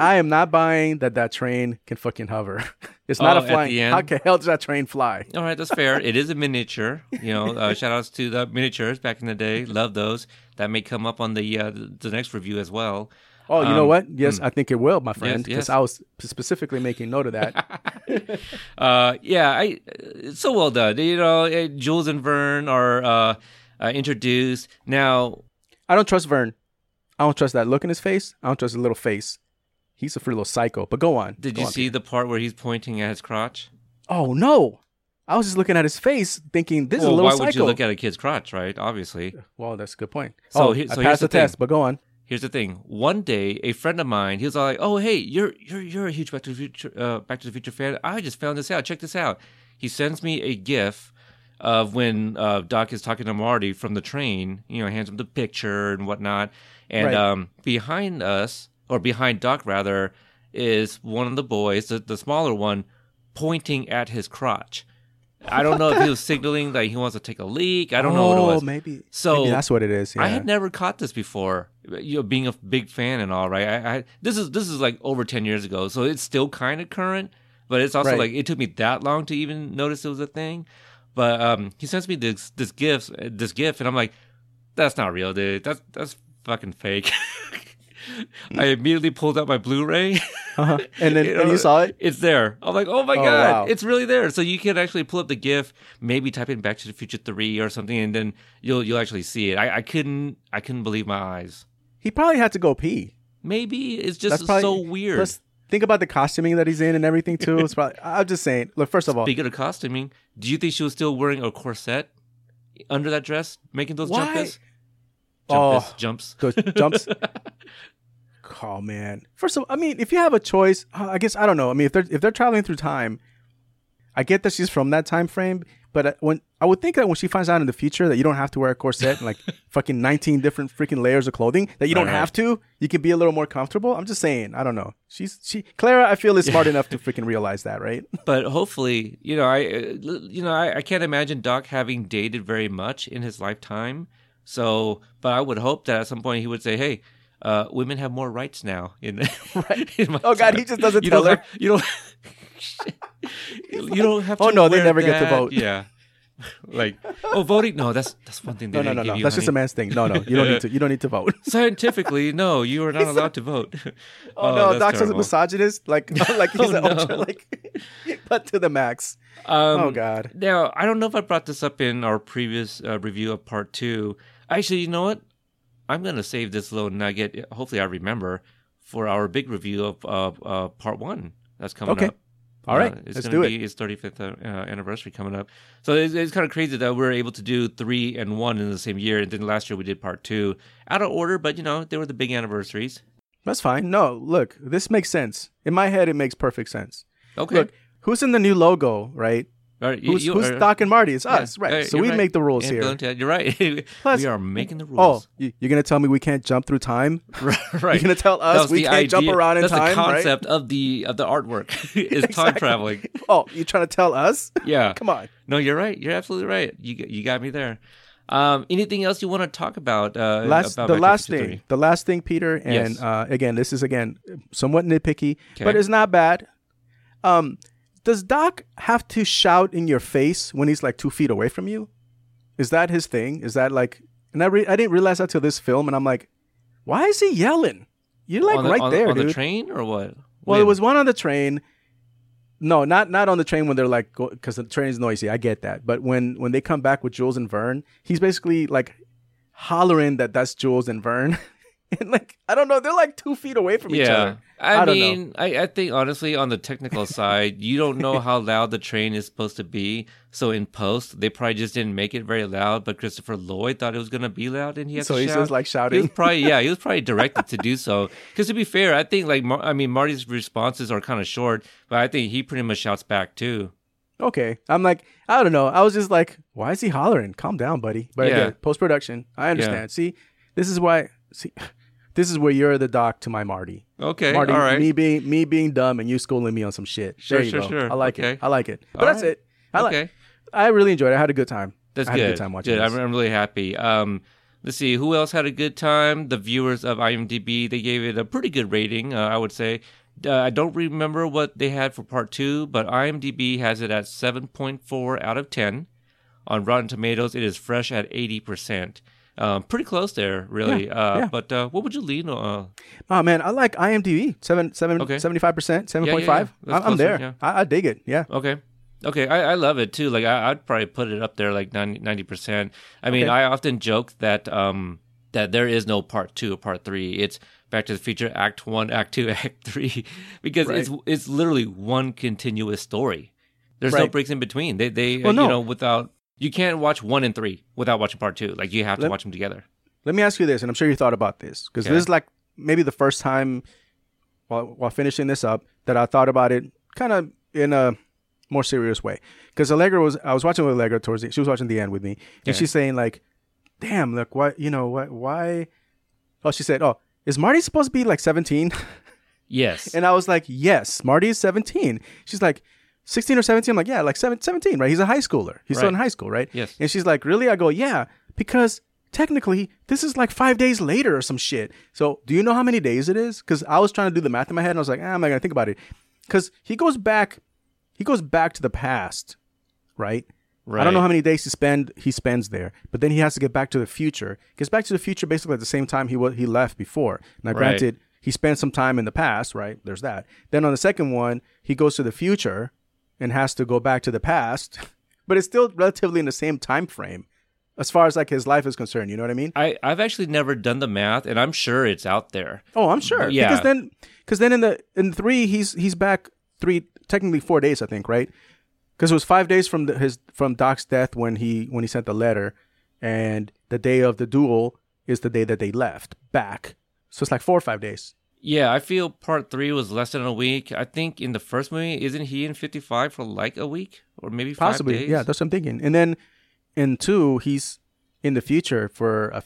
I am not buying that that train can fucking hover. It's not Oh, a flying. How the hell does that train fly? All right, that's fair. It is a miniature. You know, uh, shout outs to the miniatures back in the day. Love those. That may come up on the uh, the next review as well. Oh, you know Um, what? Yes, I think it will, my friend, because yes. I was specifically making note of that. Uh, yeah, I it's so well done. You know, uh, Jules and Vern are uh, uh, introduced now. I don't trust Vern. I don't trust that look in his face. I don't trust his little face. He's a free little psycho. But go on. Did Go you on, see Peter. the part where he's pointing at his crotch? Oh no! I was just looking at his face, thinking this is a little why psycho. would you look at a kid's crotch, right? Obviously. well, that's a good point. So oh, he- I so here's passed the, thing. test, but go on. Here's the thing. One day, a friend of mine, he was all like, "Oh, hey, you're you're you're a huge Back to the Future uh, Back to the Future fan. I just found this out. Check this out." He sends me a GIF of when uh, Doc is talking to Marty from the train. You know, hands him the picture and whatnot. And Right. um, behind us, or behind Doc rather, is one of the boys, the, the smaller one, pointing at his crotch. I don't know if he was signaling that he wants to take a leak. I don't know what it was. Oh, maybe. So maybe that's what it is. Yeah. I had never caught this before. You know, being a big fan and all, right? I, I this is this is like over ten years ago, so it's still kind of current. But it's also Right. like it took me that long to even notice it was a thing. But um, he sends me this this gift this gift, and I'm like, that's not real, dude. That's that's fucking fake. I immediately pulled out my Blu-ray. Uh-huh. And then You and you saw it. It's there. I'm like, oh my Oh, god, wow. it's really there. So you can actually pull up the GIF, maybe type in Back to the Future Three or something, and then you'll you'll actually see it. I, I couldn't I couldn't believe my eyes. He probably had to go pee. Maybe it's just probably so weird. Plus, think about the costuming that he's in and everything too. It's probably. I'm just saying. Look, first of all, Speaking of costuming, do you think she was still wearing a corset under that dress, making those Why? jumps? Oh. Jumps, jumps. those jumps. oh man. First of all, I mean, if you have a choice, uh, I guess I don't know. I mean, if they're if they're traveling through time, I get that she's from that time frame, but uh, when I would think that when she finds out in the future that you don't have to wear a corset and like fucking 19 different freaking layers of clothing, that you don't Right, right. have to, you can be a little more comfortable. I'm just saying. I don't know. She's she Clara. I feel is smart enough to freaking realize that, right? But hopefully, you know, I, uh, you know, I, I can't imagine Doc having dated very much in his lifetime. So, but I would hope that at some point he would say, "Hey, uh, women have more rights now." In, in my Oh, God, time. he just doesn't you tell her. Have, you don't. you don't have. To Oh, no, they never get to vote. Yeah. Like, oh, voting? No, that's that's one thing they No, no, no, no. you. That's just a man's thing. No, no. You don't need to. You don't need to vote. Scientifically, no, you are not allowed to vote. Oh, no, that's Doc's a misogynist. Like, like he's Oh, an no. ultra, like, but to the max. Um, oh God. Now, I don't know if I brought this up in our previous uh, review of part two. Actually, you know what? I'm going to save this little nugget. Hopefully, I remember for our big review of uh, uh, part one that's coming Okay. up. All right, Uh, it's let's do be it. its 35th uh, anniversary coming up. So it's, it's kind of crazy that we're able to do three and one in the same year. And then last year we did part two out of order, but you know, they were the big anniversaries. That's fine. No, look, this makes sense. In my head, it makes perfect sense. Okay. Look, who's in the new logo, right? Right, you- Who's, you who's are- Doc and Marty? It's yeah, us, right? so we right. make the rules And here. You're right. Plus- we are making the Oh, rules. Oh, you're gonna tell me we can't jump through time? right. You're gonna tell us we can't jump idea. around in That's time, the right? concept of the of the artwork is time traveling. Oh, you're trying to tell us? Yeah. Come on. No, you're right. You're absolutely right. You you got me there. Um, anything else you want to talk about? Uh, Last, about the last thing, 3? the last thing, Peter, and Yes. uh, again, this is again somewhat nitpicky, but it's not bad. Um, does Doc have to shout in your face when he's like two feet away from you? Is that his thing? Is that like? And I, re- I didn't realize that till this film, and I'm like, why is he yelling? You're like on the, right on, there, on dude. the train or what? Well, it was one on the train. No, not not on the train when they're like because the train is noisy. I get that, but when when they come back with Jules and Vern, he's basically like hollering that that's Jules and Vern, and like I don't know, they're like two feet away from each other. I, I don't know. mean, I, I think honestly, on the technical side, you don't know how loud the train is supposed to be. So in post, they probably just didn't make it very loud. But Christopher Lloyd thought it was going to be loud, and he had So to he's shout. just like He was shouting. probably yeah, he was probably directed to do so. Because to be fair, I think like Mar- I mean Marty's responses are kind of short, but I think he pretty much shouts back too. Okay, I'm like I don't know. I was just like, why is he hollering? Calm down, buddy. But Yeah. post production, I understand. See, this is why. See, this is where you're the doc to my Marty. Okay, Marty, all right. me being me being dumb and you schooling me on some shit. Sure, sure, go. sure. I like Okay. it. I like it. But All that's right. it. I like. okay, I really enjoyed it. I had a good time. that's I had good. a good time watching good. this. I'm, I'm really happy. Um, let's see who else had a good time. The viewers of IMDb they gave it a pretty good rating. Uh, I would say. Uh, I don't remember what they had for part two, but IMDb has it at 7.4 out of 10. On Rotten Tomatoes, it is fresh at 80%. Um, pretty close there, really. Yeah, uh, yeah. But uh, what would you lean on? Oh man, I like IMDb. Seven, seven, Okay. 75%, 7.5. yeah, yeah. That's I'm, there. I, I dig it. Yeah. Okay. Okay, I, I love it too. Like I, I'd probably put it up there like 90 percent. I mean, Okay. I often joke that um that there is no part two or part three. It's Back to the Future Act One, Act Two, Act Three, because it's it's literally one continuous story. There's no breaks in between. They they Well, uh, you know without you can't watch one and three without watching part two. Like you have to Let- watch them together. Let me ask you this, and I'm sure you thought about this because Okay. this is like maybe the first time while while finishing this up that I thought about it kind of in a more serious way. Because Allegra was, I was watching with Allegra towards the, she was watching the end with me, and she's saying like, "Damn, look, what you know, what, why?" Oh, she said, "Oh, is Marty supposed to be like 17?" Yes. and I was like, "Yes, Marty is 17." She's like. 16 or 17 i'm like yeah like seven, 17 right he's a high schooler he's still in high school right Yes. and she's like really i go yeah because technically this is like five days later or some shit so do you know how many days it is because i was trying to do the math in my head and i was like ah, i'm not gonna think about it because he goes back he goes back to the past right Right. I don't know how many days he spend he spends there, but then he has to get back to the future. Gets back to the future basically at the same time he wa- he left before. Now, Right. granted, he spent some time in the past, right? There's that. Then on the second one, he goes to the future and has to go back to the past, but it's still relatively in the same time frame as far as like his life is concerned. You know what I mean? I, I've actually never done the math, and I'm sure it's out there. Oh, I'm sure. Yeah. Because then, because then in the in three, he's he's back three technically four days, I think, right? Because it was five days from the, his from Doc's death when he when he sent the letter, and the day of the duel is the day that they left back. So it's like four or five days. Yeah, I feel part three was less than a week. I think in the first movie, isn't he in 55 for like a week or maybe five Possibly, yeah, that's what I'm thinking. And then in two, he's in the future for a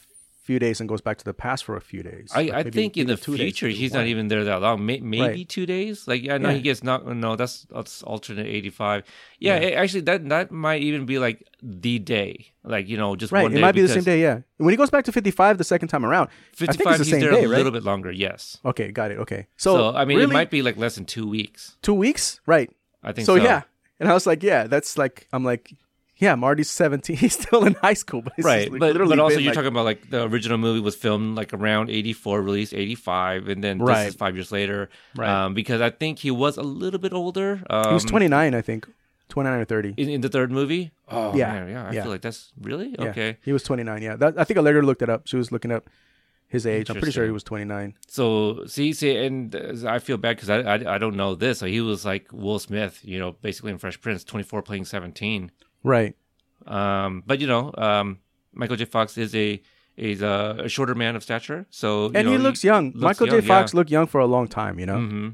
few days and goes back to the past for a few days. I, Like I maybe- think in the future he's not even there that long. May, maybe Right. two days. Like I know Yeah. he gets not. No, that's that's alternate eighty five. Yeah, Yeah. a- actually that that might even be like the day. Like you know, just Right, one it might be the same day. Yeah, when he goes back to 55 the second time around, Fifty five. He's same there day, a right? little bit longer. Yes. Okay, got it. Okay, So, so, I mean, really, it might be like less than two weeks. two weeks, right? I think So, so. yeah, and I was like, yeah, that's like I'm like, yeah, Marty's 17, he's still in high school, but it's Right, just, like, but literally but also you're like- talking about like the original movie was filmed like around eighty four, released eighty five, and then this Right. is five years later. Right. Um, because I think he was a little bit older. Um, he was 29, I think, 29 or 30. in, in the third movie. Oh Yeah, man, yeah, I yeah. feel like that's really Yeah, okay. he was 29. Yeah, that, I think Allegra looked it up. She was looking up his age. I'm pretty sure he was 29. So see, see, and uh, I feel bad because I, I I don't know this. So he was like Will Smith, you know, basically in Fresh Prince, twenty four playing seventeen. Right. Um, but you know, um, Michael J. Fox is a is a, a shorter man of stature, so you And know, he looks young. looks Michael young, J. Fox yeah. looked young for a long time. You know. hmm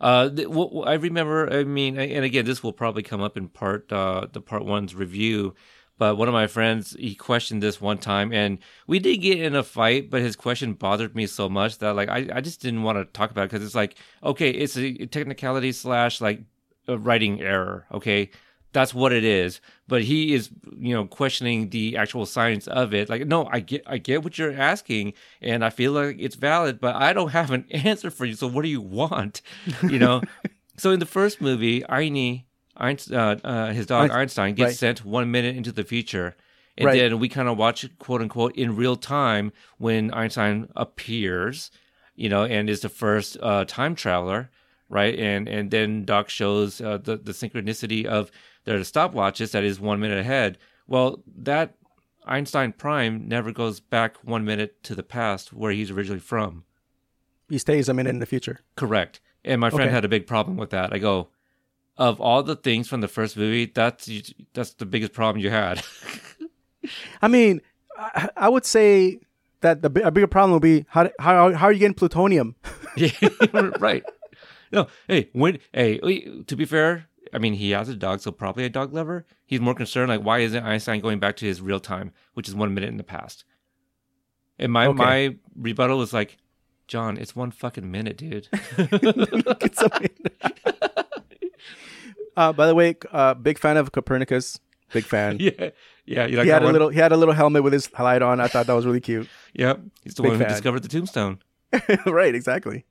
Uh, th- I remember. I mean, and again, this will probably come up in part uh, the part one's review. But one of my friends, he questioned this one time, and we did get in a fight. But his question bothered me so much that like I, I just didn't want to talk about it because it's like okay, it's a technicality slash like a writing error. Okay, that's what it is. But he is, you know, questioning the actual science of it. Like, no, I get, I get what you're asking, and I feel like it's valid, but I don't have an answer for you. So what do you want? You know. so in the first movie, Einie, Einstein, uh, uh, his dog Einstein, Einstein, gets right. sent one minute into the future. And Right. then we kind of watch quote unquote, in real time when Einstein appears, you know, and is the first uh, time traveler, right? And and then Doc shows uh, the the synchronicity of their stopwatches that is one minute ahead. Well, that Einstein Prime never goes back one minute to the past where he's originally from. He stays a minute in the future. Correct. And my friend Okay. had a big problem with that. I go, of all the things from the first movie, that's that's the biggest problem you had. I mean, I, I would say that the a bigger problem would be how how how are you getting plutonium? Yeah, right. No, hey, when hey, to be fair, I mean he has a dog, so probably a dog lover. He's more concerned like why isn't Einstein going back to his real time, which is one minute in the past. And my Okay. my rebuttal was like, John, it's one fucking minute, dude. Get some- uh, by the way, uh, big fan of Copernicus. Big fan. yeah, yeah. You like he had a one? little he had a little helmet with his light on. I thought that was really cute. Yep, he's the big one who fan. discovered the tombstone. right, exactly.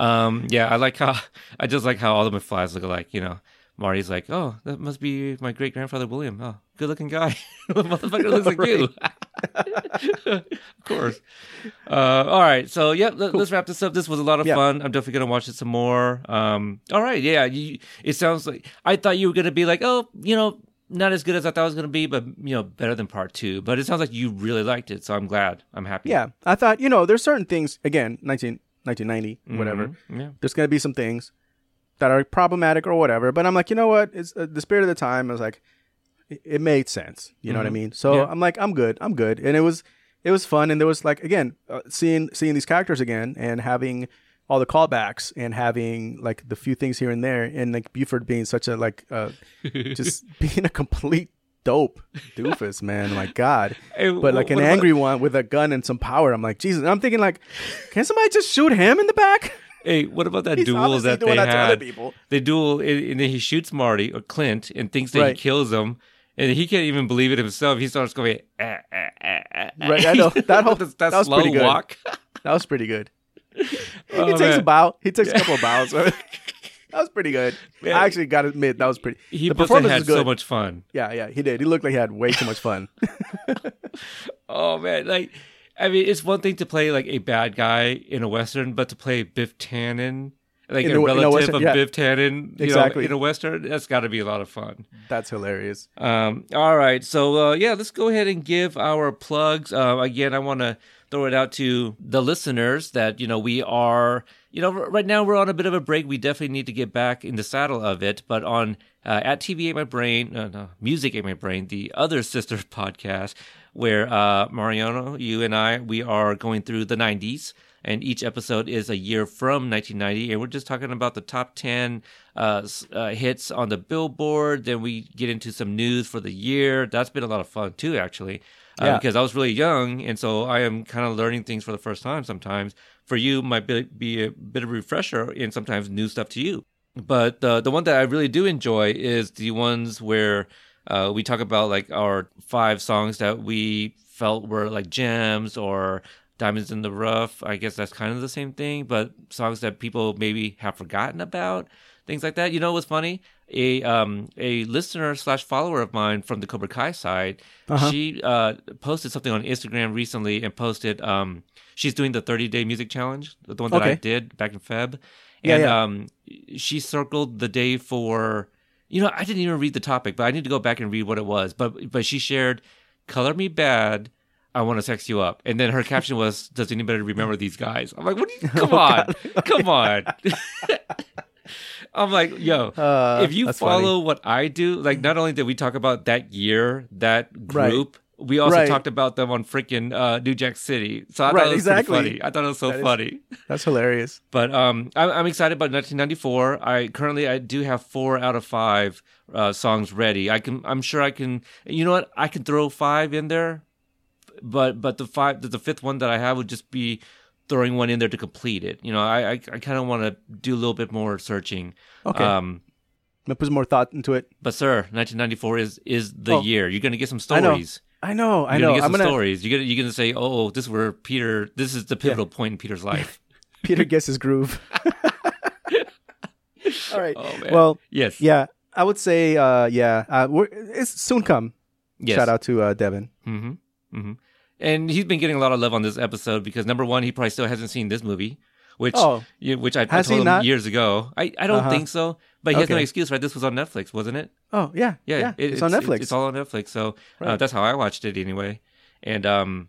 Um, yeah, I like how I just like how all the McFlys look alike. You know, Marty's like, oh, that must be my great grandfather William. Oh, good looking guy. the motherfucker looks like you. of course. Uh, all right, so yeah, let, us wrap this up. This was a lot of Yeah. fun. I'm definitely gonna watch it some more. Um, all right, yeah. You, it sounds like I thought you were gonna be like, oh, you know. Not as good as I thought it was going to be, but you know, better than part two. But it sounds like you really liked it, so I'm glad. I'm happy. Yeah, I thought you know there's certain things again 19, 1990 whatever. Mhm. Yeah. There's gonna be some things that are problematic or whatever. But I'm like, you know what? It's uh, the spirit of the time. I was like, it, it made sense. You know what I Mhm. mean? So Yeah. I'm like, I'm good. I'm good. And it was it was fun. And there was like again uh, seeing seeing these characters again and having all the callbacks and having like the few things here and there, and like Buford being such a like uh, just being a complete dope doofus, man. My God. Hey, But like an angry one with a gun and some power. I'm like, Jesus. I'm thinking like, can somebody just shoot him in the back? Hey, what about that He's duel that doing they that to other had? people. They duel, and then he shoots Marty or Clint and thinks that Right. he kills him, and he can't even believe it himself. He starts going, ah, ah, ah, ah, ah." Right, I know. That whole- that, that was slow pretty good. walk. That was pretty good. Oh, he takes man. a bow. He takes a couple of bows. That was pretty good. I actually got to admit that was pretty. He the performance had was good. so much fun. Yeah, yeah, he did. He looked like he had way too much fun. Oh man, like I mean, it's one thing to play like a bad guy in a western, but to play Biff Tannen, like In a a- in a relative Western, of yeah. Biff Tannen, you Exactly. know, in a western, that's got to be a lot of fun. That's hilarious. Um, all right, so uh, yeah, let's go ahead and give our plugs. Uh, again, I want to throw it out to the listeners that you know we are, you know, right now we're on a bit of a break. We definitely need to get back in the saddle of it. But on uh, at TV Ate My Brain, uh, no, Music Ate My Brain, the other sister podcast, where uh, Mariano, you and I, we are going through the '90s and each episode is a year from 1990 and we're just talking about the top 10 uh, uh, hits on the billboard then we get into some news for the year that's been a lot of fun too actually uh, Yeah. because i was really young and so i am kind of learning things for the first time sometimes for you might be, be a bit of a refresher and sometimes new stuff to you but the the one that I really do enjoy is the ones where uh, we talk about like our five songs that we felt were like gems or diamonds in the rough. I guess that's kind of the same thing, but songs that people maybe have forgotten about, things like that. You know what's funny? A um a listener slash follower of mine from the Cobra Kai side, Uh-huh. she uh posted something on Instagram recently and posted um she's doing the 30 day music challenge, the one that I did back in Feb. Yeah, And yeah. um she circled the day for you know, I didn't even read the topic, but I need to go back and read what it was. But but she shared Color Me Badd, I want to sex you up. And then her caption was, Does anybody remember these guys? I'm like, What do you come on. Come on. I'm like, yo, Uh, if you follow what I do, like not only did we talk about that year, that Right. group, we also Right. talked about them on freaking uh, New Jack City. So I Right, thought it was exactly. funny. I thought it was so That is- funny. That's hilarious. But um, I'm, I'm excited about 1994. I currently I do have four out of five uh, songs ready. I can I'm sure I can. You know what? I can throw five in there, but but the five the fifth one that I have would just be throwing one in there to complete it. You know, I I, I kind of want to do a little bit more searching. Okay. Um, gonna put some more thought into it. but sir, 1994 is is the Oh. year. You're gonna get some stories. I know. I know. I You're know. gonna get some gonna. stories. You're gonna you're gonna say, oh, this is where Peter. This is the pivotal point in Peter's life. Peter gets his groove. All right. Oh. Well, yes. yeah. I would say, uh, yeah. Uh, we're, it's soon come. Yes. Shout out to uh, Devin. hmm hmm And he's been getting a lot of love on this episode because number one, he probably still hasn't seen this movie, which Oh. yeah, which I, I told him not? years ago. I, I don't Uh-huh. think so, but he has no excuse, right? This was on Netflix, wasn't it? Oh yeah. Yeah, Yeah. it- it's, on Netflix. It's, all on Netflix, so uh, that's how I watched it anyway. And um,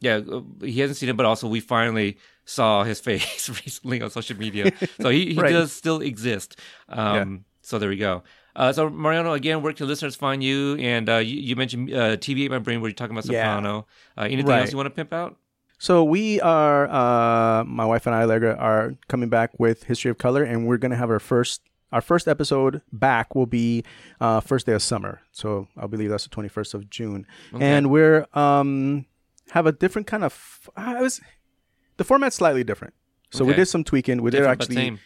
yeah, uh, he hasn't seen it, but also we finally saw his face recently on social media, so he, he Right. does still exist. Um, so there we go. Uh, so Mariano, again, where can listeners find you? And uh, you, you mentioned uh, TV Ate My Brain, where you're talking about Yeah. Soprano. Uh, anything Right. else you want to pimp out? So we are, uh, my wife and I, Allegra, are coming back with History of Color, and we're gonna have our first, our first episode back will be uh, first day of summer. So I believe that's the twenty first of June, and we're um have a different kind of. I was, the format's slightly different. So we did some tweaking. We Different did actually, same.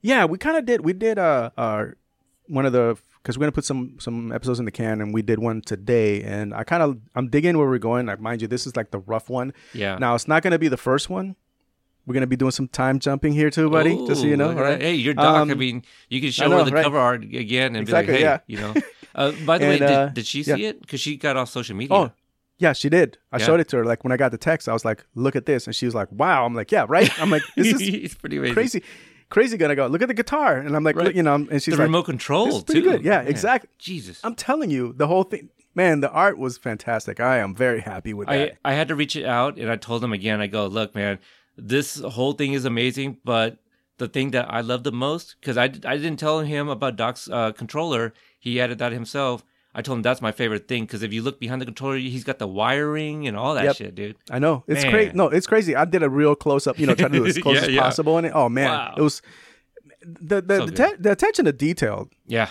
yeah, we kind of did. We did uh, our one of the because we're gonna put some some episodes in the can, and we did one today. And I kind of I'm digging where we're going. Like mind you, this is like the rough one. Yeah. Now it's not gonna be the first one. We're gonna be doing some time jumping here too, buddy. just so you know. right. Hey, your doc. I Um, mean, you can show know, her the right. cover art again and Exactly, be like, hey, yeah. you know. Uh, by the way, uh, did, did she see yeah. it? Because she got off social media. Oh, yeah, she did. I Yeah. showed it to her. Like when I got the text, I was like, "Look at this," and she was like, "Wow." I'm like, "Yeah, right." I'm like, "This is it's pretty amazing. crazy, crazy." Gonna go. Look at the guitar, and I'm like, Right. you know, and she's the like, remote control "This is pretty too. good." Yeah, Man, exactly. Jesus. I'm telling you, the whole thing, man. The art was fantastic. I am very happy with I, that. I had to reach it out and I told him again, I go, look, man, this whole thing is amazing, but the thing that I love the most, because I, I didn't tell him about Doc's uh, controller, he added that himself. I told him that's my favorite thing because if you look behind the controller, he's got the wiring and all that Yep. shit, dude. I know it's crazy. No, it's crazy. I did a real close up. You know, try to do as close Yeah, as yeah. possible in it. Oh man, Wow. it was the the So the, te- the attention to detail. Yeah.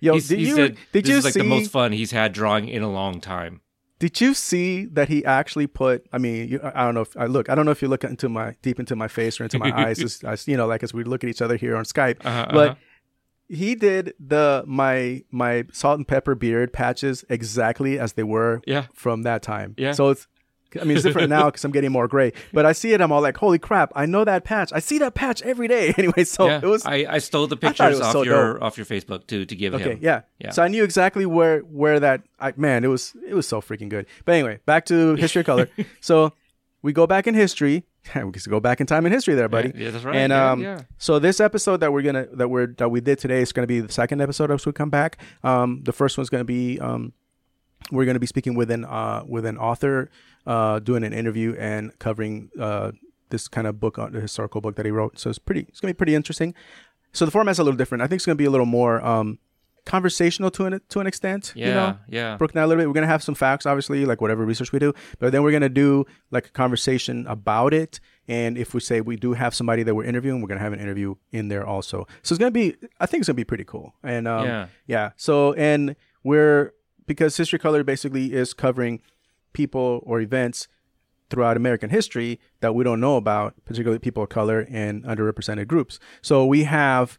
Yo, He's- did he you said did you is like see the most fun he's had drawing in a long time. did you see that he actually put? I mean, you, I don't know if I look. I don't know if you look into my deep into my face or into my eyes. As, as, you know, like as we look at each other here on Skype, Uh-huh, but. uh-huh. He did the my my salt and pepper beard patches exactly as they were Yeah. from that time. Yeah. So it's I mean it's different now because I'm getting more gray. But I see it, I'm all like, holy crap! I know that patch. I see that patch every day. Anyway, so yeah, it was I, I stole the pictures off so your dope. off your Facebook to to give Okay, him. yeah. Yeah. So I knew exactly where where that I man, it was it was so freaking good. But anyway, back to history of color. so we go back in history. we can go back in time in history there, buddy. Yeah, that's right. And Yeah, um yeah. so this episode that we're gonna that we're that we did today is gonna be the second episode as we come back. Um the first one's gonna be um we're gonna be speaking with an uh with an author, uh doing an interview and covering uh this kind of book on the historical book that he wrote. So it's pretty it's gonna be pretty interesting. So the format's a little different. I think it's gonna be a little more um conversational to an to an extent. Yeah, You know? yeah. Broken down a little bit. We're gonna have some facts, obviously, like whatever research we do, but then we're gonna do like a conversation about it. And if we say we do have somebody that we're interviewing, we're gonna have an interview in there also. So it's gonna be, I think it's gonna be pretty cool. And um, Yeah. yeah. So and we're because History Color basically is covering people or events throughout American history that we don't know about, particularly people of color and underrepresented groups. So we have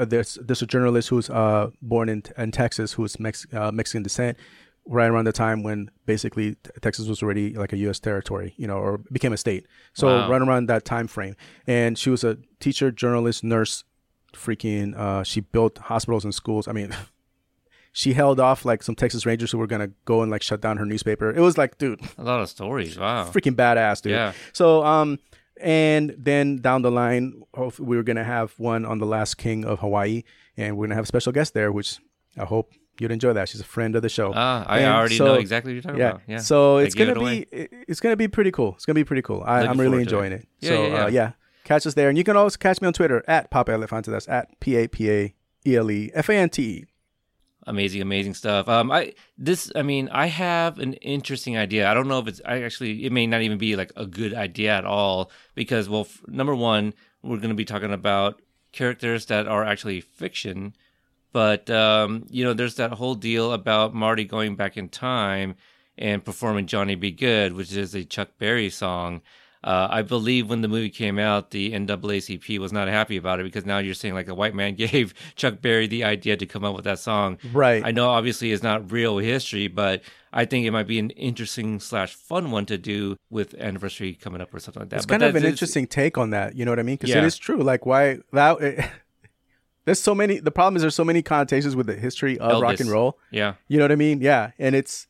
uh, this this a journalist who's uh, born in, in Texas, who's Mex- uh, Mexican descent, right around the time when basically Texas was already like a U.S. territory, you know, or became a state. So Wow. right around that time frame, and she was a teacher, journalist, nurse. Freaking, uh, she built hospitals and schools. I mean. She held off like some Texas Rangers who were gonna go and like shut down her newspaper. It was like, dude, A lot of stories. Wow. freaking badass, dude. Yeah. So, um, and then down the line, hopefully we were gonna have one on the last king of Hawaii, and we're gonna have a special guest there, which I hope you'd enjoy that. She's a friend of the show. Ah, I And already so- know exactly what you're talking yeah. about. Yeah. So it's gonna it be it's gonna be pretty cool. It's gonna be pretty cool. I, i'm really enjoying it. it. Yeah, so yeah, yeah. Uh, yeah, catch us there, and you can always catch me on Twitter at Papa Elefante. That's at P A P A E L E F A N T E. amazing amazing stuff. Um i this i mean i have an interesting idea. I don't know if it's i actually it may not even be like a good idea at all because well f- number one we're going to be talking about characters that are actually fiction but um you know there's that whole deal about marty going back in time and performing Johnny B. Goode which is a chuck berry song uh, I believe when the movie came out, the NAACP was not happy about it because now you're saying like a white man gave Chuck Berry the idea to come up with that song. Right. I know obviously it's not real history, but I think it might be an interesting slash fun one to do with anniversary coming up or something like that. It's But kind of an interesting take on that. You know what I mean? Because Yeah. it is true. Like why that. there's so many. The problem is there's so many connotations with the history of rock and roll. Yeah. You know what I mean? Yeah, and it's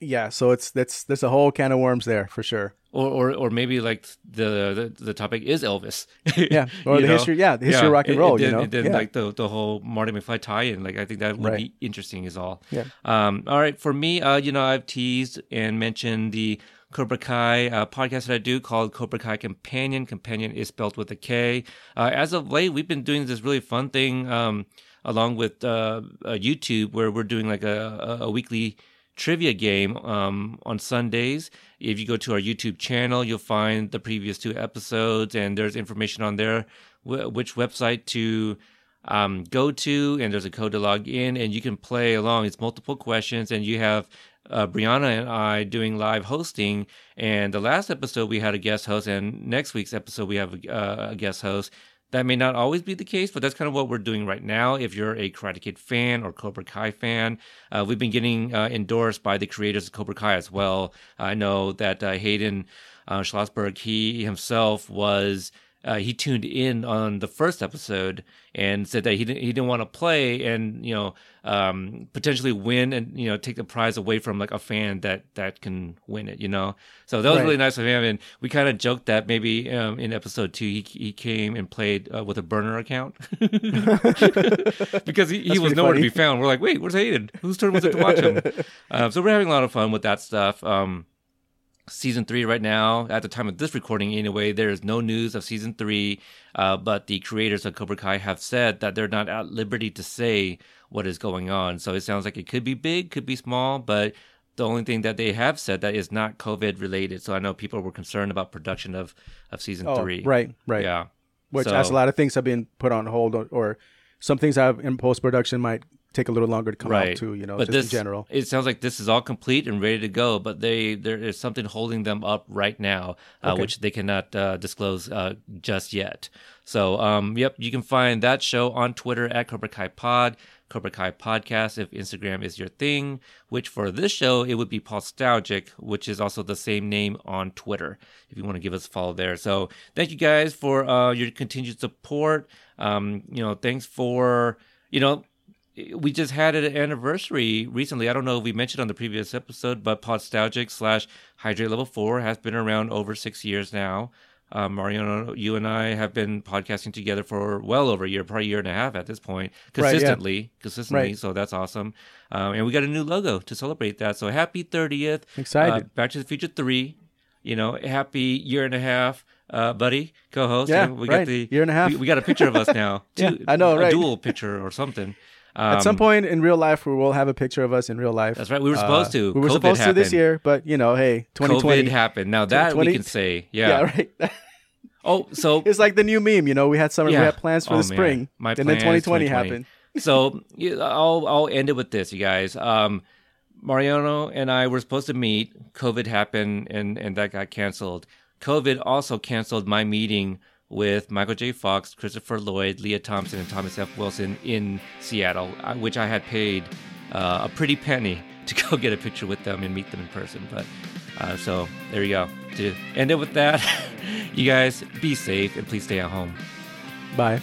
yeah. So it's that's there's a whole can of worms there for sure. Or, or, or maybe like the, the the topic is Elvis. Yeah, or the know? history- yeah, the history of rock and roll, you know? and then Yeah. like the the whole Marty McFly tie-in. Like I think that would Right. be interesting. Is all. Yeah. Um. All right. For me, uh, you know, I've teased and mentioned the Cobra Kai uh, podcast that I do called Cobra Kai Companion. Companion is spelled with a K. Uh, as of late, we've been doing this really fun thing um, along with uh, uh, YouTube where we're doing like a, a, a weekly trivia game um, on Sundays. If you go to our YouTube channel, you'll find the previous two episodes, and there's information on there wh- which website to um, go to, and there's a code to log in, and you can play along. It's multiple questions, and you have uh, Brianna and I doing live hosting. And the last episode we had a guest host, and next week's episode we have a, uh, a guest host. That may not always be the case, but that's kind of what we're doing right now. If you're a Karate Kid fan or Cobra Kai fan, uh, we've been getting uh, endorsed by the creators of Cobra Kai as well. I know that uh, Hayden uh, Schlossberg, he himself was uh, he tuned in on the first episode and said that he didn't he didn't want to play and you know um, potentially win and you know take the prize away from like a fan that that can win it you know? So that was Right. really nice of him and we kind of joked that maybe um, in episode two he he came and played uh, with a burner account. Because he, he was nowhere funny. to be found. We're like wait where's Hayden? Whose turn was it to watch him? Um, so we're having a lot of fun with that stuff. Um, season three right now. At the time of this recording, anyway, there is no news of season three. Uh, but the creators of Cobra Kai have said that they're not at liberty to say what is going on. So it sounds like it could be big, could be small, but the only thing that they have said that is not COVID related. So I know people were concerned about production of of season Oh, three. right, right. Yeah. Which, So- as a lot of things have been put on hold, or, or some things have in post production might take a little longer to come right out too. You know, but just this, in general. it sounds like this is all complete and ready to go but they there is something holding them up right now uh, Okay. which they cannot uh, disclose uh, just yet so um yep you can find that show on twitter at cobra kai pod cobra kai podcast if instagram is your thing which for this show it would be Podstalgic which is also the same name on twitter if you want to give us a follow there so thank you guys for uh, your continued support um you know thanks for you know we just had an anniversary recently. I don't know if we mentioned on the previous episode, but Podstalgic slash Hydrate Level 4 has been around over six years now. Uh, Mariano, you and I have been podcasting together for well over a year, probably a year and a half at this point, Right, yeah. consistently, consistently. Right. So that's awesome. Um, and we got a new logo to celebrate that. So happy 30th. Excited. Uh, Back to the Future 3. You know, happy year and a half, uh, buddy, co-host. Yeah, we right. got the Year and a half. We, we got a picture of us now. Yeah, I know, a right. dual picture or something. At some Um, point in real life, we will have a picture of us in real life. That's right. We were supposed to. We were COVID supposed to this year, but you know, hey, 2020 COVID happened. Now that 20 we can say, yeah. Yeah, right. Oh, so it's like the new meme. You know, we had summer, Yeah. we had plans for Oh, the spring, My and then 2020, 2020. happened. so yeah, I'll I'll end it with this, you guys. Um, Mariano and I were supposed to meet. COVID happened, and and that got canceled. COVID also canceled my meeting with Michael J. Fox, Christopher Lloyd, Lea Thompson, and Thomas F. Wilson in Seattle, uh, which I had paid uh, a pretty penny to go get a picture with them and meet them in person. But uh, so there you go. To end it with that, you guys be safe and please stay at home. Bye.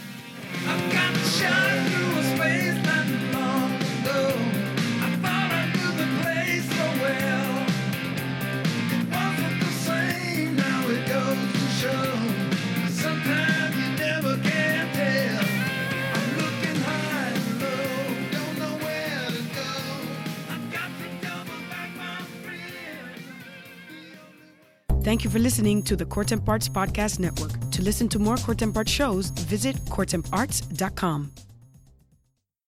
Thank you for listening to the Court and Parts Podcast Network. To listen to more Court and Parts shows, visit courtandarts.com.